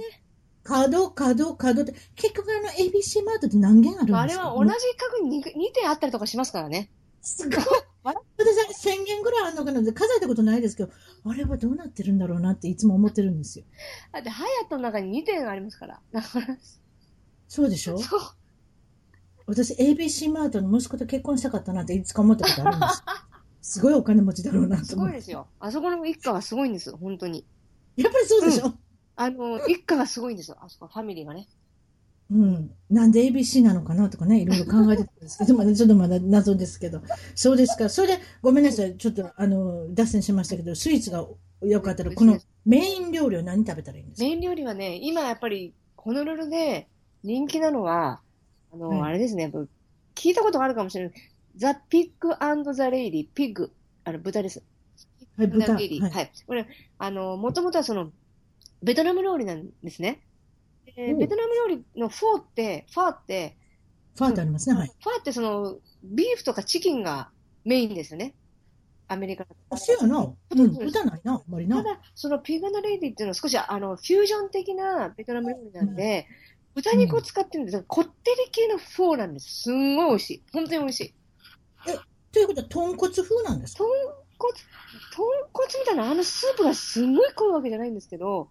[SPEAKER 1] 角、角、角って、結局あの ABC マートって何軒あるんですか？
[SPEAKER 2] あれは同じ角に 2, 点あったりとかしますからね。
[SPEAKER 1] すごい。私あれ1000軒ぐらいあるのかなって数えたことないですけど、あれはどうなってるんだろうなっていつも思ってるんですよ。
[SPEAKER 2] だって、ハヤットの中に2点ありますから。だから、
[SPEAKER 1] そうでしょ？
[SPEAKER 2] そう。
[SPEAKER 1] 私 ABC マートの息子と結婚したかったなっていつか思ったことあるんです。すごいお金持ちだろうなと
[SPEAKER 2] す
[SPEAKER 1] 思って。
[SPEAKER 2] ごいですよ。あそこの一家はすごいんです、本当に。
[SPEAKER 1] やっぱりそうでしょ、
[SPEAKER 2] あの、一家がすごいんですよ。あそこ、ファミリーがね。
[SPEAKER 1] うん、なんで ABC なのかなとかね、いろいろ考えてたんですけど、まだちょっとまだ謎ですけど。そうですか。それで、ごめんなさい。ちょっと、あの、脱線しましたけど、スイーツがよかったら、このメイン料理は何食べたらいいんですか？
[SPEAKER 2] メイン料理はね、今やっぱり、ホノルルで人気なのは、あの、
[SPEAKER 1] はい
[SPEAKER 2] あれですね、やっぱ聞いたことがあるかもしれない。 The Pig and the Lady、pig、あの、豚です。
[SPEAKER 1] はい、豚。はい。
[SPEAKER 2] これ、あの、もともとはその、ベトナム料理なんですね。で
[SPEAKER 1] おう
[SPEAKER 2] ベトナム料理のフォーって、ファーって、
[SPEAKER 1] ファーってありますね。はい。
[SPEAKER 2] ファーってその、ビーフとかチキンがメインですよね。アメリカ
[SPEAKER 1] あ、そうやな。うん、豚ないな、あんまりな。
[SPEAKER 2] ただ、その Pig and the Lady っていうのは少しあのフュージョン的なベトナム料理なんで、豚肉を使ってるんですが、こってり系のフォーなんです。すんごい美味しい。本当に美味しい。
[SPEAKER 1] ということは、豚骨風なんですか？
[SPEAKER 2] 豚骨、豚骨みたいなあのスープがすんごい濃いわけじゃないんですけど、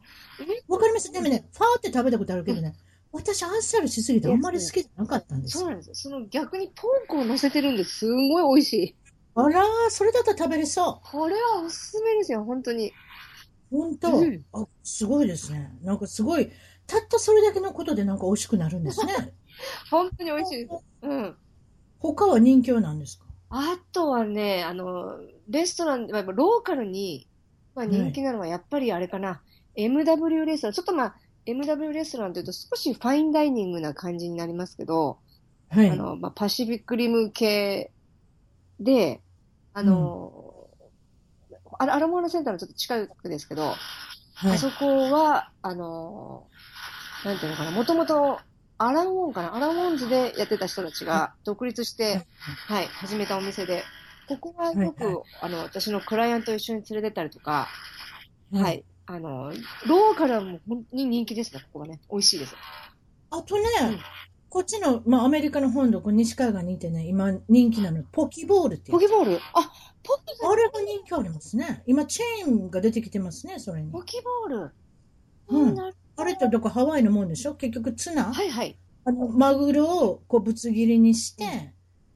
[SPEAKER 1] わかります。でもね、ファーって食べたことあるけどね、私、あっさりしすぎてあんまり好きじゃなかったんですよ。
[SPEAKER 2] そうなんですよ。その逆にポークを乗せてるんですんごい美味しい。
[SPEAKER 1] あらー、それだったら食べれそ
[SPEAKER 2] これはおすすめですよ、本当に。
[SPEAKER 1] う。ほんと
[SPEAKER 2] うん。
[SPEAKER 1] あ、すごいですね。なんかすごい、たったそれだけのことでなんか美味しくなるんですね。
[SPEAKER 2] 本当に美味しいです。うん。
[SPEAKER 1] 他は人気は何ですか？
[SPEAKER 2] あとはね、あの、レストラン、まあローカルに、まあ、人気なのはやっぱりあれかな、MW レストラン。ちょっとまあ、MW レストランというと少しファインダイニングな感じになりますけど、
[SPEAKER 1] はい。
[SPEAKER 2] あの、まあ、パシフィックリム系で、あの、アラアラモーナセンターのちょっと近くですけど、
[SPEAKER 1] はい。
[SPEAKER 2] あそこは、あの、なんていうのかな、もともとアランウォンかな、アランウォンズでやってた人たちが独立して、はい、始めたお店で、ここはよく、
[SPEAKER 1] はいはい
[SPEAKER 2] あの、私のクライアントと一緒に連れてったりとか、
[SPEAKER 1] は
[SPEAKER 2] はいい、あの、ローカルはもう本当に人気ですね、ここがね。美味しいです。
[SPEAKER 1] あとね、
[SPEAKER 2] うん
[SPEAKER 1] こっちの、まあ、アメリカの本土、こう西海岸にいてね、今人気なの、ポキボールっていう
[SPEAKER 2] ポケボール？あ、ポキ
[SPEAKER 1] あれが人気ありますね。今、チェーンが出てきてますね、それに。
[SPEAKER 2] ポキボール。
[SPEAKER 1] うんあれってどこハワイのもんでしょ？結局ツナ、
[SPEAKER 2] はいはい。
[SPEAKER 1] あの、マグロをこうぶつ切りにして、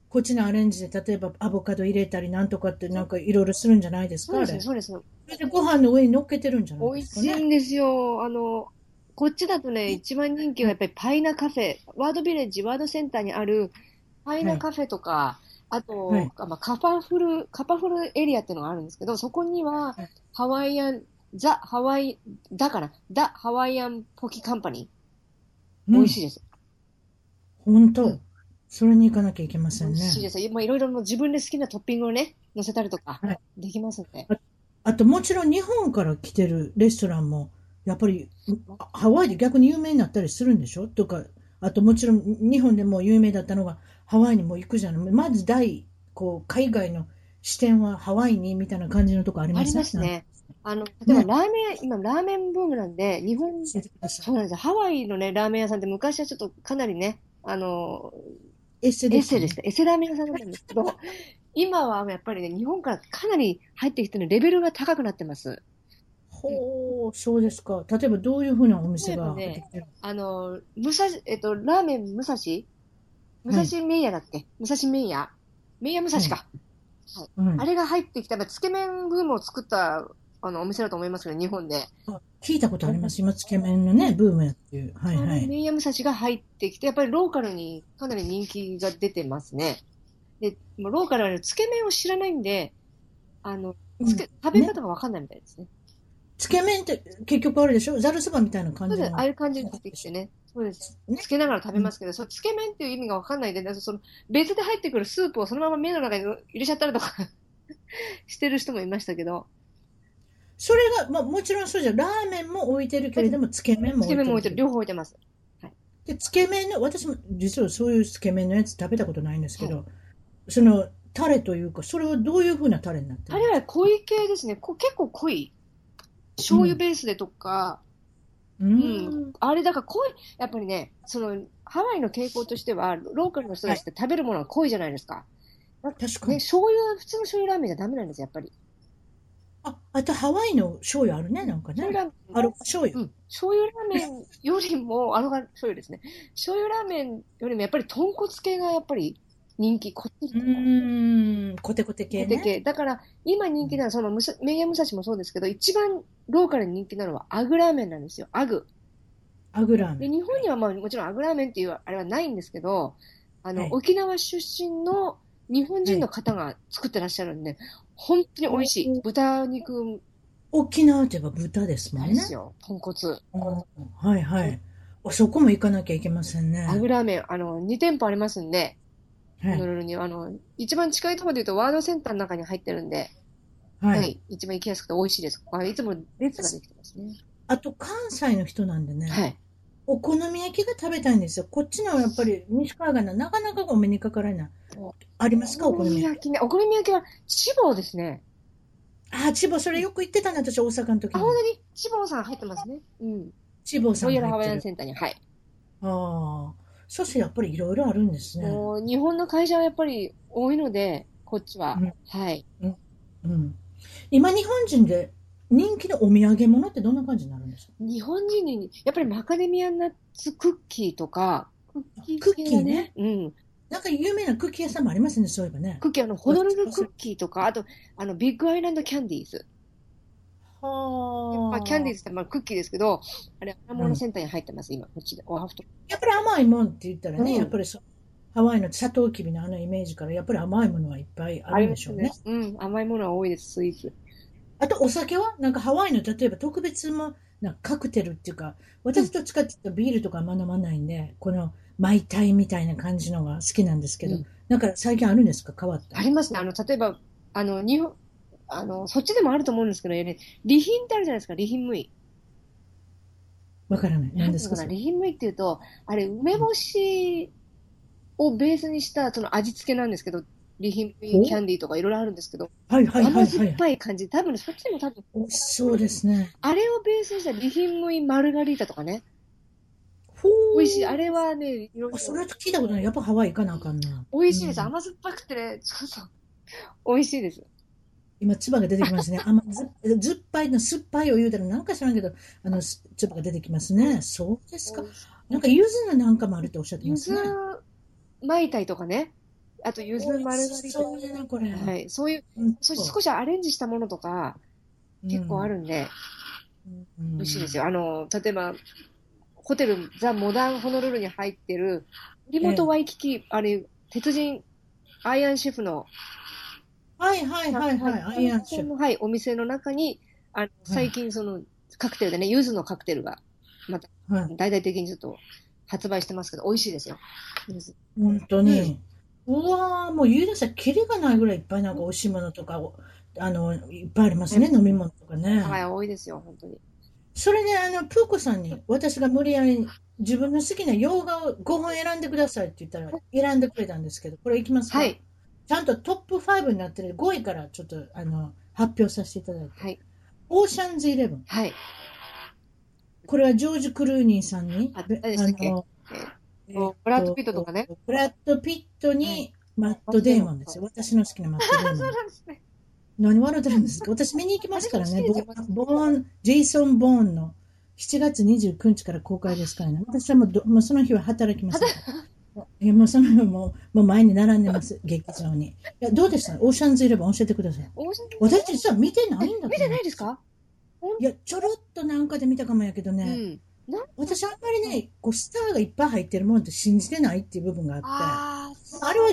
[SPEAKER 1] こっちのアレンジで、例えばアボカド入れたりなんとかってなんかいろいろするんじゃないですかあれ？
[SPEAKER 2] そうですね、そうですね。
[SPEAKER 1] それでご飯の上に乗っけてるんじゃない
[SPEAKER 2] 美味
[SPEAKER 1] ですかね。
[SPEAKER 2] しいんですよ。あの、こっちだとね、一番人気がやっぱりパイナカフェ、ワードビレッジ、ワードセンターにあるパイナカフェとか、あと、
[SPEAKER 1] はい
[SPEAKER 2] あまあ、カパフル、カパフルエリアっていうのがあるんですけど、そこには
[SPEAKER 1] はい
[SPEAKER 2] ハワイアン、ザ・ハワイ、だから、ザ・ハワイアンポキカンパニー。美味しい
[SPEAKER 1] い。
[SPEAKER 2] です。
[SPEAKER 1] 本当、
[SPEAKER 2] うん
[SPEAKER 1] それに行かなきゃいけませんね。
[SPEAKER 2] しいです。まあ、いろいろ自分で好きなトッピングをね、乗せたりとか
[SPEAKER 1] はい、
[SPEAKER 2] できますんで。
[SPEAKER 1] あともちろん日本から来てるレストランも、やっぱりあハワイで逆に有名になったりするんでしょ？とか、あともちろん日本でも有名だったのがハワイにも行くじゃない。まず第、こう、海外の視点はハワイにみたいな感じのとこあります
[SPEAKER 2] あります。ね。あの、例えばラーメン、今ラーメンブームなんで、日本、そうなんですよ。ハワイのね、ラーメン屋さんって昔はちょっとかなりね、あの、
[SPEAKER 1] い。エッセ
[SPEAKER 2] エッ
[SPEAKER 1] です、
[SPEAKER 2] セでした。エッセラーメン屋さんだったんですけど、今はやっぱりね、日本からかなり入ってきてるレベルが高くなってます。
[SPEAKER 1] ほう、そうですか。例えばどういうふうなお店が
[SPEAKER 2] ね
[SPEAKER 1] 出てきてる
[SPEAKER 2] あの、武蔵、えっと、ラーメン武蔵？武蔵麺屋だっけ、武蔵麺屋麺屋武蔵か。
[SPEAKER 1] うん。
[SPEAKER 2] あれが入ってきた、まあつけ麺ブームを作ったあのお店だと思いますけど、日本で。
[SPEAKER 1] あ聞いたことあります。今、つけ麺のね、ブームやっていう。はいは
[SPEAKER 2] あの
[SPEAKER 1] い。
[SPEAKER 2] 麺屋武蔵が入ってきて、やっぱりローカルにかなり人気が出てますね。で、もうローカルはねつけ麺を知らないんで、あの、つけ、食べ方がわかんないみたいですね。
[SPEAKER 1] つけ麺って結局あれでしょ？ざるそばみたいな感
[SPEAKER 2] そうです。
[SPEAKER 1] じの。
[SPEAKER 2] ああいう感じで出てきてね。そうです。
[SPEAKER 1] ね
[SPEAKER 2] つけながら食べますけど、そのつけ麺っていう意味がわかんないで、その別で入ってくるスープをそのまま麺の中に入れちゃったりとか してる人もいましたけど、
[SPEAKER 1] それが、まあ、もちろんそうじゃん、ラーメンも置いてるけれども、つけ麺も
[SPEAKER 2] つけ麺も置いてる、
[SPEAKER 1] る。
[SPEAKER 2] 両方置いてます。
[SPEAKER 1] で、つけ麺の、私も実はそういうつけ麺のやつ食べたことないんですけど、その、タレというか、それはどういう風なタレになってる
[SPEAKER 2] あれは濃い系ですね。こ結構濃い。醤油ベースでとか、
[SPEAKER 1] う
[SPEAKER 2] うん
[SPEAKER 1] ん。
[SPEAKER 2] あれだから濃い、やっぱりね、その、ハワイの傾向としては、ローカルの人たちって食べるものが濃いじゃないですか。ね、
[SPEAKER 1] 確かに。
[SPEAKER 2] 醤油、普通の醤油ラーメンじゃダメなんですよ、やっぱり。
[SPEAKER 1] あ、あとハワイの醤油あるね、なんかね。
[SPEAKER 2] 醤油ラーメン
[SPEAKER 1] ある醤油。
[SPEAKER 2] うん。醤油ラーメンよりも、あのが醤油ですね。醤油ラーメンよりもやっぱり豚骨系がやっぱり人気、こっち
[SPEAKER 1] うーん、コテコテ系ね。
[SPEAKER 2] 系。だから、今人気なのは、その、むさメイヤムサシもそうですけど、一番ローカルに人気なのはアグラーメンなんですよ。アグ。
[SPEAKER 1] アグラーメ
[SPEAKER 2] で、
[SPEAKER 1] ン。
[SPEAKER 2] 日本にはまあもちろんアグラーメンっていうあれはないんですけど、あの、
[SPEAKER 1] はい
[SPEAKER 2] 沖縄出身の日本人の方が作ってらっしゃるんで、本当に美味しい。豚肉
[SPEAKER 1] 沖縄といえば豚ですもんね
[SPEAKER 2] です。よ。豚骨。
[SPEAKER 1] うんはいはい。あそこも行かなきゃいけませんね。
[SPEAKER 2] アグラーメン、あの、2店舗ありますんで、
[SPEAKER 1] はい。
[SPEAKER 2] に、あの、一番近いところで言うとワードセンターの中に入ってるんで、
[SPEAKER 1] は
[SPEAKER 2] はいい。一番行きやすくて美味しいです。あいつも列ができてますね。
[SPEAKER 1] あと、関西の人なんでね、
[SPEAKER 2] はい。
[SPEAKER 1] お好み焼きが食べたいんですよ。こっちのやっぱり西海岸のなかなかお目にかからない
[SPEAKER 2] お。
[SPEAKER 1] ありますか？お
[SPEAKER 2] お好み
[SPEAKER 1] 焼き。
[SPEAKER 2] ね。お好み焼きは、千房ですね。
[SPEAKER 1] あ、千葉、それよく行ってたね、私、大阪の時
[SPEAKER 2] あ、
[SPEAKER 1] に
[SPEAKER 2] 本。当に？千房さん入ってますね。うん。
[SPEAKER 1] 千葉さん
[SPEAKER 2] ロイヤルハワイア
[SPEAKER 1] が入ってる。
[SPEAKER 2] ンセンターに。はい。
[SPEAKER 1] ああ。そしてやっぱりいろいろあるんですね。
[SPEAKER 2] 日本の会社はやっぱり多いので、こっちは。
[SPEAKER 1] うん
[SPEAKER 2] はい。
[SPEAKER 1] うん。今、日本人で人気のお土産物ってどんな感じになるんですか？
[SPEAKER 2] 日本人に、やっぱりマカデミアナッツクッキーとか、クッキー
[SPEAKER 1] クッキーね
[SPEAKER 2] うん。
[SPEAKER 1] なんか有名なクッキー屋さんもありますね、そういえばね。
[SPEAKER 2] クッキー、あの、ホノルルクッキーとか、あと、あの、ビッグアイランドキャンディーズ。
[SPEAKER 1] は
[SPEAKER 2] まあ、キャンディーズってまあクッキーですけど、あれ、アラモのセンターに入ってます、今、こっちで。オアハフト。
[SPEAKER 1] やっぱり甘いもんって言ったらね、
[SPEAKER 2] うん
[SPEAKER 1] やっぱりそうハワイのサトウキビのあのイメージから、やっぱり甘いものはいっぱいあるんでしょうね。
[SPEAKER 2] うん、甘いものは多いです、スイーツ。
[SPEAKER 1] あとお酒はなんかハワイの例えば特別もなんかカクテルっていうか、私どっちかって言ったらビールとかあんま飲まないんで、このマイタイみたいな感じのが好きなんですけど、
[SPEAKER 2] うん
[SPEAKER 1] なんか最近あるんですか？変わった？
[SPEAKER 2] ありますね。あの、例えば、あの、日本、あの、そっちでもあると思うんですけど、ね、リヒンってあるじゃないですか、リヒンムイ。
[SPEAKER 1] わからない。何ですか？
[SPEAKER 2] なんていうのかな、リヒンムイっていうと、あれ、梅干しをベースにしたその味付けなんですけど、リヒンムイキャンディーとかいろいろあるんですけど、
[SPEAKER 1] はいはいはい
[SPEAKER 2] 甘
[SPEAKER 1] はい。
[SPEAKER 2] 酸っぱい感じ。多分ね、そっちでも多分、
[SPEAKER 1] 美味しそうですね。
[SPEAKER 2] あれをベースにしたリヒンムイマルガリータとかね、
[SPEAKER 1] ほー
[SPEAKER 2] 美味しい。あれはね、いろいろ
[SPEAKER 1] あそれは聞いたことない。やっぱハワイ行かなあかんな。
[SPEAKER 2] 美味しいです。
[SPEAKER 1] うん
[SPEAKER 2] 甘酸っぱくてね、そうそう。美味しいです。
[SPEAKER 1] 今、唾が出てきますね。甘ずずっぱいの酸っぱいを言うたらなんか知らんけど、あの、す唾が出てきますね。そうですか。なんか、柚子のなんかもあるっておっしゃってま
[SPEAKER 2] 柚子
[SPEAKER 1] すね。
[SPEAKER 2] マイタイとかね、あと柚子マルガリータ。
[SPEAKER 1] そうね、これ。
[SPEAKER 2] はい。そういう、
[SPEAKER 1] うん
[SPEAKER 2] そう少しアレンジしたものとか、結構あ。るんで、
[SPEAKER 1] うん
[SPEAKER 2] 美味しいですよ。あの、例えば、ホテル、ザ・モダン・ホノルルに入ってる、リモート・ワイキキ、あれ、鉄人、アイアンシェフの、
[SPEAKER 1] はいはいはいはい。アイアンシェフ。
[SPEAKER 2] はい、お店の中に、あの最近その、カクテルでね、柚子のカクテルが、また、
[SPEAKER 1] はい。
[SPEAKER 2] 大々的にちょっと発売してますけど、美味しいですよ。
[SPEAKER 1] 本当に。うわーもう言い出したらキリがないぐらいいっぱいなんか美味しいものとか、あの、いっぱいありますね、飲み物とかね。
[SPEAKER 2] はい、多いですよ、本当に。
[SPEAKER 1] それで、あの、プーコさんに、私が無理やり自分の好きな洋画を5本選んでくださいって言ったら、選んでくれたんですけど、これいきますか？
[SPEAKER 2] はい。
[SPEAKER 1] ちゃんとトップ5になってる5位からちょっと、あの、発表させていただいて。
[SPEAKER 2] はい。
[SPEAKER 1] オーシャンズイレブン。
[SPEAKER 2] はい。
[SPEAKER 1] これはジョージ・クルーニーさんに、
[SPEAKER 2] あ誰でしたっけ？
[SPEAKER 1] の
[SPEAKER 2] えーブラッドピットとかね。
[SPEAKER 1] ブラッド・ピットに、マット・デーモンですよ。私の好きなマット・デーモン。
[SPEAKER 2] なんですね。
[SPEAKER 1] 何笑ってるんですか？私見に行きますからね。ボボーン、ジェイソン・ボーンの7月29日から公開ですからね。私はもうど、もうその日は働きます。いやもうその日はもう、もう前に並んでます、劇場に。いや、どうでした？オーシャンズイレブン教えてください。
[SPEAKER 2] オーシャンズ
[SPEAKER 1] 私実は見てないんだけど
[SPEAKER 2] 見てないですか？
[SPEAKER 1] いや、ちょろっとなんかで見たかもやけど
[SPEAKER 2] う
[SPEAKER 1] ね、
[SPEAKER 2] ん。なん
[SPEAKER 1] 私あんまりね、こうスターがいっぱい入ってるものって信じてないっていう部分があって、あ
[SPEAKER 2] あ
[SPEAKER 1] れは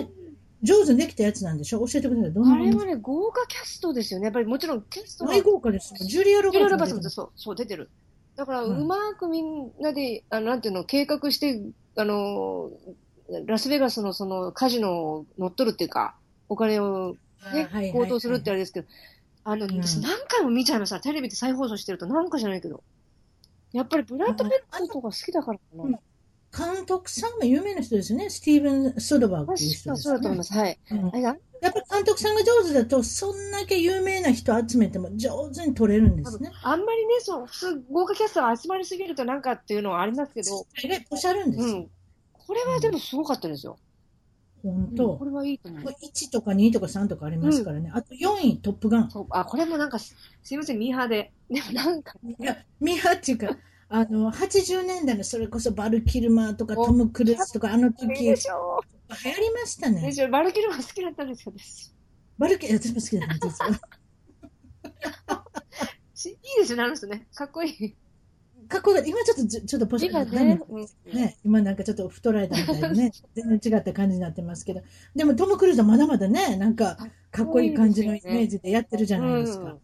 [SPEAKER 1] 上手にできたやつなんでしょ？教えてください。どん
[SPEAKER 2] あ、
[SPEAKER 1] な
[SPEAKER 2] あれはね、豪華キャストですよね。やっぱりもちろんキャストは、
[SPEAKER 1] 大豪華ですよ。ジュリア・ロバーツ
[SPEAKER 2] ツもそう、そう、出てる。だから、
[SPEAKER 1] う
[SPEAKER 2] うんまくみんなで、あの、なんていうの、計画して、あの、ラスベガスのそのカジノを乗っ取るっていうか、お金をね、
[SPEAKER 1] はいはい
[SPEAKER 2] 強盗するってあれですけど、あの、
[SPEAKER 1] うん
[SPEAKER 2] 私何回も見ちゃいました。テレビで再放送してると、なんかじゃないけど。やっぱりブラッド・ペットとか好きだからかな。
[SPEAKER 1] うん監督さんも有名な人ですよね。スティーブン・ソドバーグっていう人ですよね。
[SPEAKER 2] そうだと思います。はい。
[SPEAKER 1] うんやっぱり監督さんが上手だと、そんだけ有名な人集めても上手に撮れるんですね。
[SPEAKER 2] あんまりね、そう、普通、豪華キャストが集まりすぎるとなんかっていうのはありますけど、
[SPEAKER 1] 大概おしゃるんですよ。
[SPEAKER 2] うん。これはでもすごかったですよ。
[SPEAKER 1] 本当
[SPEAKER 2] うんこ。れはいいと思う。
[SPEAKER 1] 1とか2とか3とかありますからね。あと4位、トップガン。
[SPEAKER 2] あ、これもなんかす、すいません、ミーハーで。でもなんか、
[SPEAKER 1] いや、ミハっていうか、あの、80年代のそれこそバル・キルマーとか
[SPEAKER 2] お
[SPEAKER 1] トム・クルーズとかあの時、
[SPEAKER 2] いい
[SPEAKER 1] 流行りましたね。
[SPEAKER 2] でしょバルキルマン好きだったんですよ、私。
[SPEAKER 1] バルキ、私も好きだね、実は。
[SPEAKER 2] し いいですよね、あの人ね。かっこいい。
[SPEAKER 1] かっこよかった。今ちょっとず、ちょっとポジ
[SPEAKER 2] 今
[SPEAKER 1] ダメ
[SPEAKER 2] ね、うん
[SPEAKER 1] ね、今なんかちょっと太られたみたいでね、全然違った感じになってますけど、でもトム・クルーズはまだまだね、なんかかっこいい感じのイメージでやってるじゃないですか。
[SPEAKER 2] うん。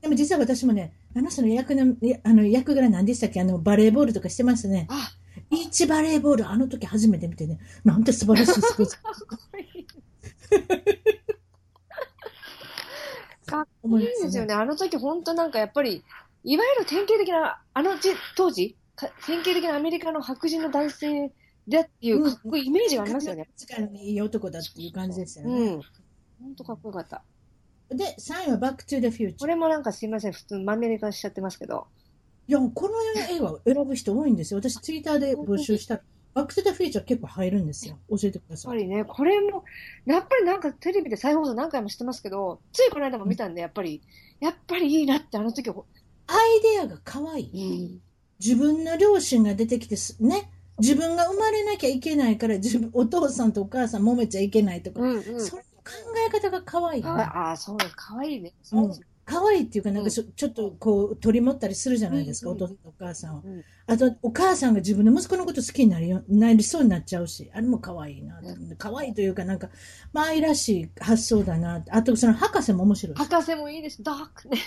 [SPEAKER 1] でも実は私もね、あの人の役の、あの役柄何でしたっけ？あのバレーボールとかしてましたね。
[SPEAKER 2] あ、
[SPEAKER 1] ビーチバレーボール、あの時初めて見てね、なんて素晴らしいスポーツ
[SPEAKER 2] かっこいい。ですよね。あの時本当なんかやっぱり、いわゆる典型的な、あのじ当時、か典型的なアメリカの白人の男性だっていうかっこいいイメージがありますよね。
[SPEAKER 1] 力のいい男だっていう感じですよ
[SPEAKER 2] う
[SPEAKER 1] ね。
[SPEAKER 2] ん。本当かっこよかった。
[SPEAKER 1] で、3位はバック・トゥ・ザ・フューチャー。
[SPEAKER 2] これもなんかすいません、普通マンネリ化しちゃってますけど。
[SPEAKER 1] いや、この映画を選ぶ人多いんですよ。私、ツイッターで募集したら、バック・トゥ・ザ・フューチャー結構入るんですよ。教えてくだ
[SPEAKER 2] やっ
[SPEAKER 1] さい。
[SPEAKER 2] ぱりね、これも、やっぱりなんかテレビで再放送何回もしてますけど、ついこの間も見たんで、やっぱり、やっぱりいいなってあの時、
[SPEAKER 1] アイデアが可愛い。
[SPEAKER 2] うん。
[SPEAKER 1] 自分の両親が出てきてす、ね。自分が生まれなきゃいけないから、自分、お父さんとお母さん揉めちゃいけないとか、
[SPEAKER 2] うんうん。
[SPEAKER 1] その考え方が可愛い、ね。
[SPEAKER 2] ああ、そう、かわいいね。
[SPEAKER 1] うん可愛いっていうか、なんかちょ,、ちょっとこう、取り持ったりするじゃないですか、
[SPEAKER 2] うん
[SPEAKER 1] お父さんとお母さんを。
[SPEAKER 2] うん
[SPEAKER 1] あと、お母さんが自分の息子のこと好きになりよなりそうになっちゃうし、あれも可愛いな。可愛いというか、なんか、まあ、愛らしい発想だな。あと、その博士も面白い。
[SPEAKER 2] 博士もいいです。ダークね。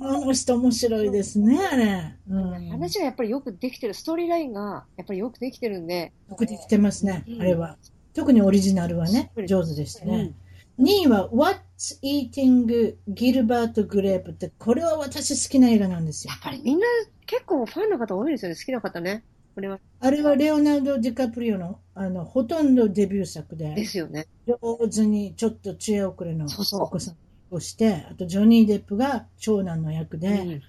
[SPEAKER 1] あの人面白いですね、あれ。うん。
[SPEAKER 2] 話がやっぱりよくできてる、ストーリーラインがやっぱりよくできてるんで。
[SPEAKER 1] よくできてますね、
[SPEAKER 2] うん
[SPEAKER 1] あれは。特にオリジナルはね
[SPEAKER 2] う、ん
[SPEAKER 1] 上手でしたね
[SPEAKER 2] うん。
[SPEAKER 1] 2位は What's Eating Gilbert Grape って、これは私好きな映画なんですよ
[SPEAKER 2] や。っぱりみんな結構ファンの方多いですよね。好きな方ね。これは。
[SPEAKER 1] あれはレオナルド・ディカプリオの、あの、ほとんどデビュー作で、
[SPEAKER 2] ですよね。
[SPEAKER 1] 上手にちょっと知恵遅れの
[SPEAKER 2] そうそう
[SPEAKER 1] お子さんをして、あとジョニー・デップが長男の役で、
[SPEAKER 2] うん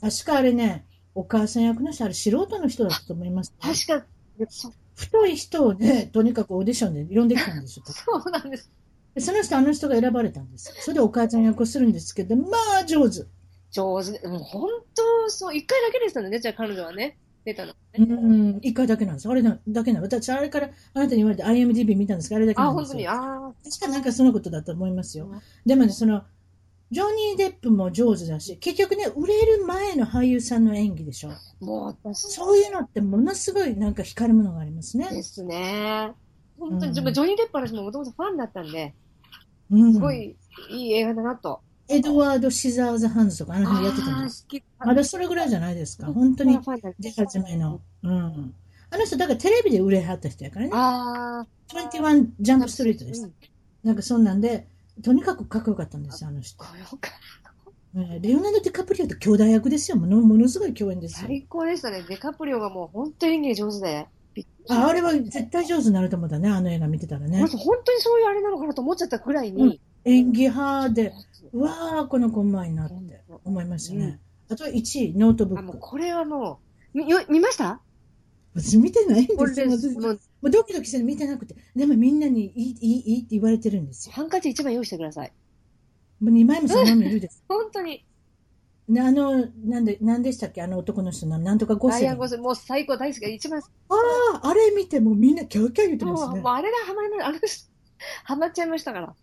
[SPEAKER 1] 確かあれね、お母さん役の人、あれ素人の人だったと思います、
[SPEAKER 2] 確か、そ
[SPEAKER 1] 太い人をね、とにかくオーディションで呼んできたんですよ。
[SPEAKER 2] そうなんです。
[SPEAKER 1] でその人、あの人が選ばれたんです。それでお母ちゃん役をするんですけど、まあ上手。
[SPEAKER 2] 上手で。もう本当、そう、一回だけでしたね。じゃあ彼女はね。出たの。
[SPEAKER 1] うん、一回だけなんです。あれだだけなの。私、あれからあなたに言われて IMDB 見たんですけど、あれだけ
[SPEAKER 2] あ、
[SPEAKER 1] なんですよ。
[SPEAKER 2] 本当に？ああ。
[SPEAKER 1] 確かなんかそのことだと思いますよ
[SPEAKER 2] うん。
[SPEAKER 1] でもね、その、ジョニー・デップも上手だし、結局ね、売れる前の俳優さんの演技でしょ。
[SPEAKER 2] もう私、
[SPEAKER 1] そういうのってものすごいなんか光るものがありますね。
[SPEAKER 2] ですね。本当に、
[SPEAKER 1] うん
[SPEAKER 2] ジョニー・デップは私ももともとファンだったんで、
[SPEAKER 1] うん
[SPEAKER 2] すごいいい映画だなと。
[SPEAKER 1] エドワード・シザーズ・ハンズとかあの辺やってたん
[SPEAKER 2] ああ、
[SPEAKER 1] です。まだそれぐらいじゃないですか。本当に出始めの。うん。あの人、だからテレビで売れはった人やからね。
[SPEAKER 2] あ
[SPEAKER 1] 21ジャンプストリート
[SPEAKER 2] あ。
[SPEAKER 1] です
[SPEAKER 2] う。ん
[SPEAKER 1] なんかそんなんで、とにかくかっこよかったんですよ、あの人。
[SPEAKER 2] これよか
[SPEAKER 1] ねレオナルド・ディカプリオと兄弟役ですよ。ものものすごい共演ですよ。
[SPEAKER 2] 最高でしたね。デカプリオがもう本当に演技上手で。
[SPEAKER 1] ああれは絶対上手になると思ったね、あの映画見てたらね
[SPEAKER 2] 本。当本当にそういうあれなのかなと思っちゃったくらいに。
[SPEAKER 1] 演技派で、うわあ、この子うまいなって思いましたね。あと1位、ノートブ
[SPEAKER 2] あ、もう
[SPEAKER 1] ック。
[SPEAKER 2] これはもう、みよ見ました？
[SPEAKER 1] 私見てないんですよ。も
[SPEAKER 2] もう、
[SPEAKER 1] うドキドキして見てなくて。でもみんなにいい、いい、いいって言われてるんですよ。
[SPEAKER 2] ハンカチ一枚用意してください。
[SPEAKER 1] もう2枚も3枚もいるです。
[SPEAKER 2] 本当に。
[SPEAKER 1] であの、なんで、なんでしたっけ？あの男の人の、なんとかゴセリン。あ
[SPEAKER 2] ダイアンゴス、もう最高大好き。一番、
[SPEAKER 1] あ、あれ見てもうみんなキャーキャー言ってますね
[SPEAKER 2] もう。あれがハマりました。あの人、ハマっちゃいましたから。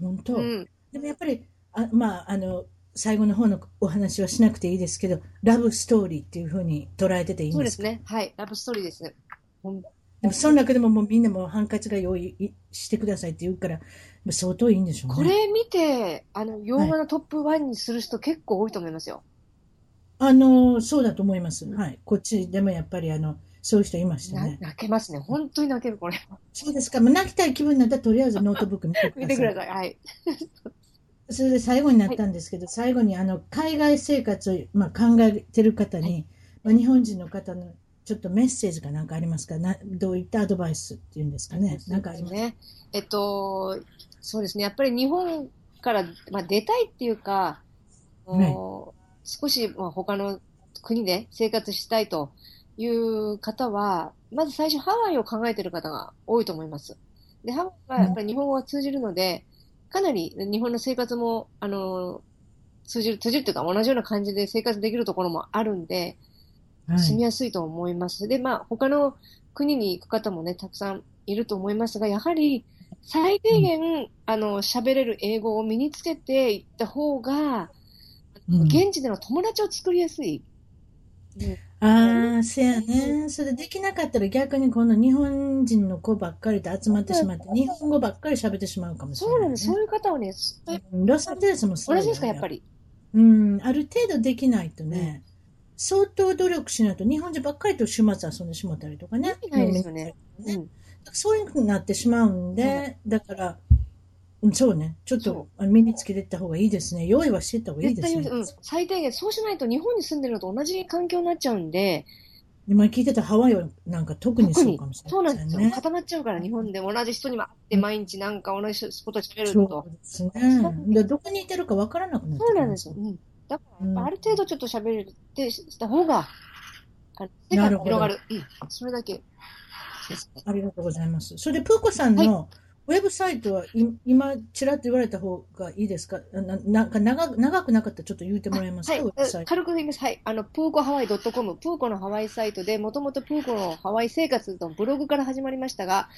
[SPEAKER 1] 本当、
[SPEAKER 2] うん。
[SPEAKER 1] でもやっぱり、あまあ、あの、最後の方のお話はしなくていいですけど、ラブストーリーっていうふうに捉えてていいんでか？
[SPEAKER 2] そうですすね。はい。ラブストーリーです。ほん
[SPEAKER 1] でもその中でももうみんなもうハンカチが用意してくださいって言うから、相当いいんでしょうね。
[SPEAKER 2] これ見て、あの、洋画のトップ1にする人結構多いと思いますよ。
[SPEAKER 1] あの、そうだと思います。はい。こっちでもやっぱりあの、そういう人いました
[SPEAKER 2] な
[SPEAKER 1] ね。
[SPEAKER 2] 泣けますね。本当に泣ける、これ。
[SPEAKER 1] そうですか。もう泣きたい気分になったらとりあえずノートブック 見てく
[SPEAKER 2] 見
[SPEAKER 1] ださい。
[SPEAKER 2] てください。はい。
[SPEAKER 1] それで最後になったんですけど、最後にあの、海外生活を、まあ、考えてる方に、まあ、日本人の方のちょっとメッセージかなんかありますか？などういったアドバイスっていうんですかね？なんかあります
[SPEAKER 2] ね。えっと、そうですね。やっぱり日本から、まあ、出たいっていうか、
[SPEAKER 1] ね
[SPEAKER 2] 少し、まあ、他の国で生活したいという方は、まず最初ハワイを考えている方が多いと思います。で、ハワイはやっぱり日本語が通じるので、かなり日本の生活も、あの、通じる、通じるっていうか同じような感じで生活できるところもあるんで、
[SPEAKER 1] はい
[SPEAKER 2] 住みやすいと思います。で、まあ、他の国に行く方もね、たくさんいると思いますが、やはり、最低限、あの、喋れる英語を身につけていった方が、
[SPEAKER 1] うん
[SPEAKER 2] 現地での友達を作りやすい。
[SPEAKER 1] ああ、せやね。それできなかったら逆にこの日本人の子ばっかりと集まってしまって、日本語ばっかり喋ってしまうかもしれない、ね。
[SPEAKER 2] そうなんです。そういう方はね、
[SPEAKER 1] うんロサンゼルスもそうよ
[SPEAKER 2] 同じですか、やっぱ。り。
[SPEAKER 1] うん、ある程度できないとね、相当努力しないと日本人ばっかりと週末遊んでしまったりとかね。
[SPEAKER 2] ないですよね
[SPEAKER 1] ね
[SPEAKER 2] うん。
[SPEAKER 1] そういうふうになってしまうんで、だから、うんそうね、ちょっ
[SPEAKER 2] そ
[SPEAKER 1] と身につけていった方がいいですね。用意はしていった方がいいですね
[SPEAKER 2] う、うん、最低限、そうしないと日本に住んでるのと同じ環境になっちゃうんで、
[SPEAKER 1] 今聞いてたハワイはなんか特にそうかもしれ
[SPEAKER 2] そうなんですよ。
[SPEAKER 1] ないですね。
[SPEAKER 2] 固まっちゃうから、日本で同じ人にも会って毎日なんか同じことを喋る
[SPEAKER 1] そ
[SPEAKER 2] と
[SPEAKER 1] う。ですね。でどこにいてるかわからなくなって
[SPEAKER 2] そうなんですよ。うん。だから、ある程度ちょっと喋れるってした方が、あの世界が広がる。うん。それだけ。
[SPEAKER 1] ありがとうございます。それで、プーコさんのウェブサイトはい今、ちらっと言われた方がいいですか？ななんか長く長くなかったらちょっと言ってもらえますか、
[SPEAKER 2] はい。軽く言います。はい。あの、プーコハワイ .com、プーコのハワイサイトで、もともとプーコのハワイ生活のブログから始まりましたが、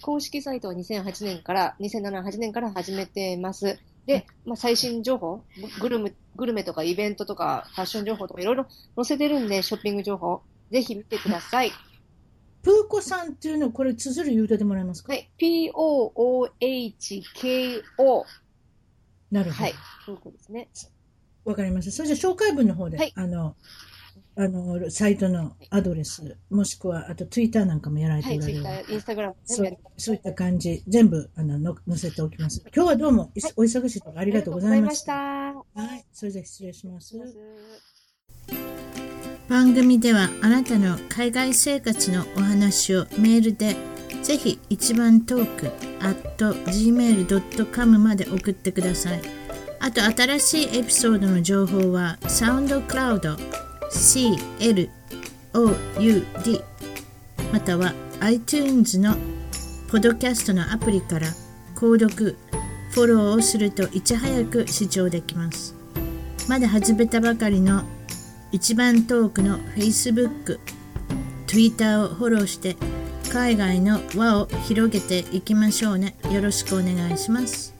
[SPEAKER 2] 公式サイトは2008年から、2007、8年から始めてます。で、まあ、最新情報グルメ、グルメとかイベントとかファッション情報とかいろいろ載せてるんで、ショッピング情報、ぜひ見てください。
[SPEAKER 1] プーコさんっていうのをこれ、綴る言うてもらえますか？
[SPEAKER 2] はい。P-O-O-H-K-O。
[SPEAKER 1] なるほど。
[SPEAKER 2] はい。プーコですね。
[SPEAKER 1] わかりました。それじゃあ紹介文の方で、
[SPEAKER 2] はい
[SPEAKER 1] あの、あの、サイトのアドレス、もしくは、あとツイッターなんかもやられ
[SPEAKER 2] はい。
[SPEAKER 1] ておられる、
[SPEAKER 2] ツイッター、インスタグラム
[SPEAKER 1] そうそういった感じ、全部あのの載せておきます。今日はどうも、いお忙しいところありがとうございました。はい、それでは失礼します。番組ではあなたの海外生活のお話をメールでぜひ一番トーク at gmail.com まで送ってください。あと新しいエピソードの情報はサウンドクラウド CLOUD または iTunes のポドキャストのアプリから購読、フォローをするといち早く視聴できます。まだ始めたばかりの一番トークの Facebook、Twitter をフォローして海外の輪を広げていきましょうね。よろしくお願いします。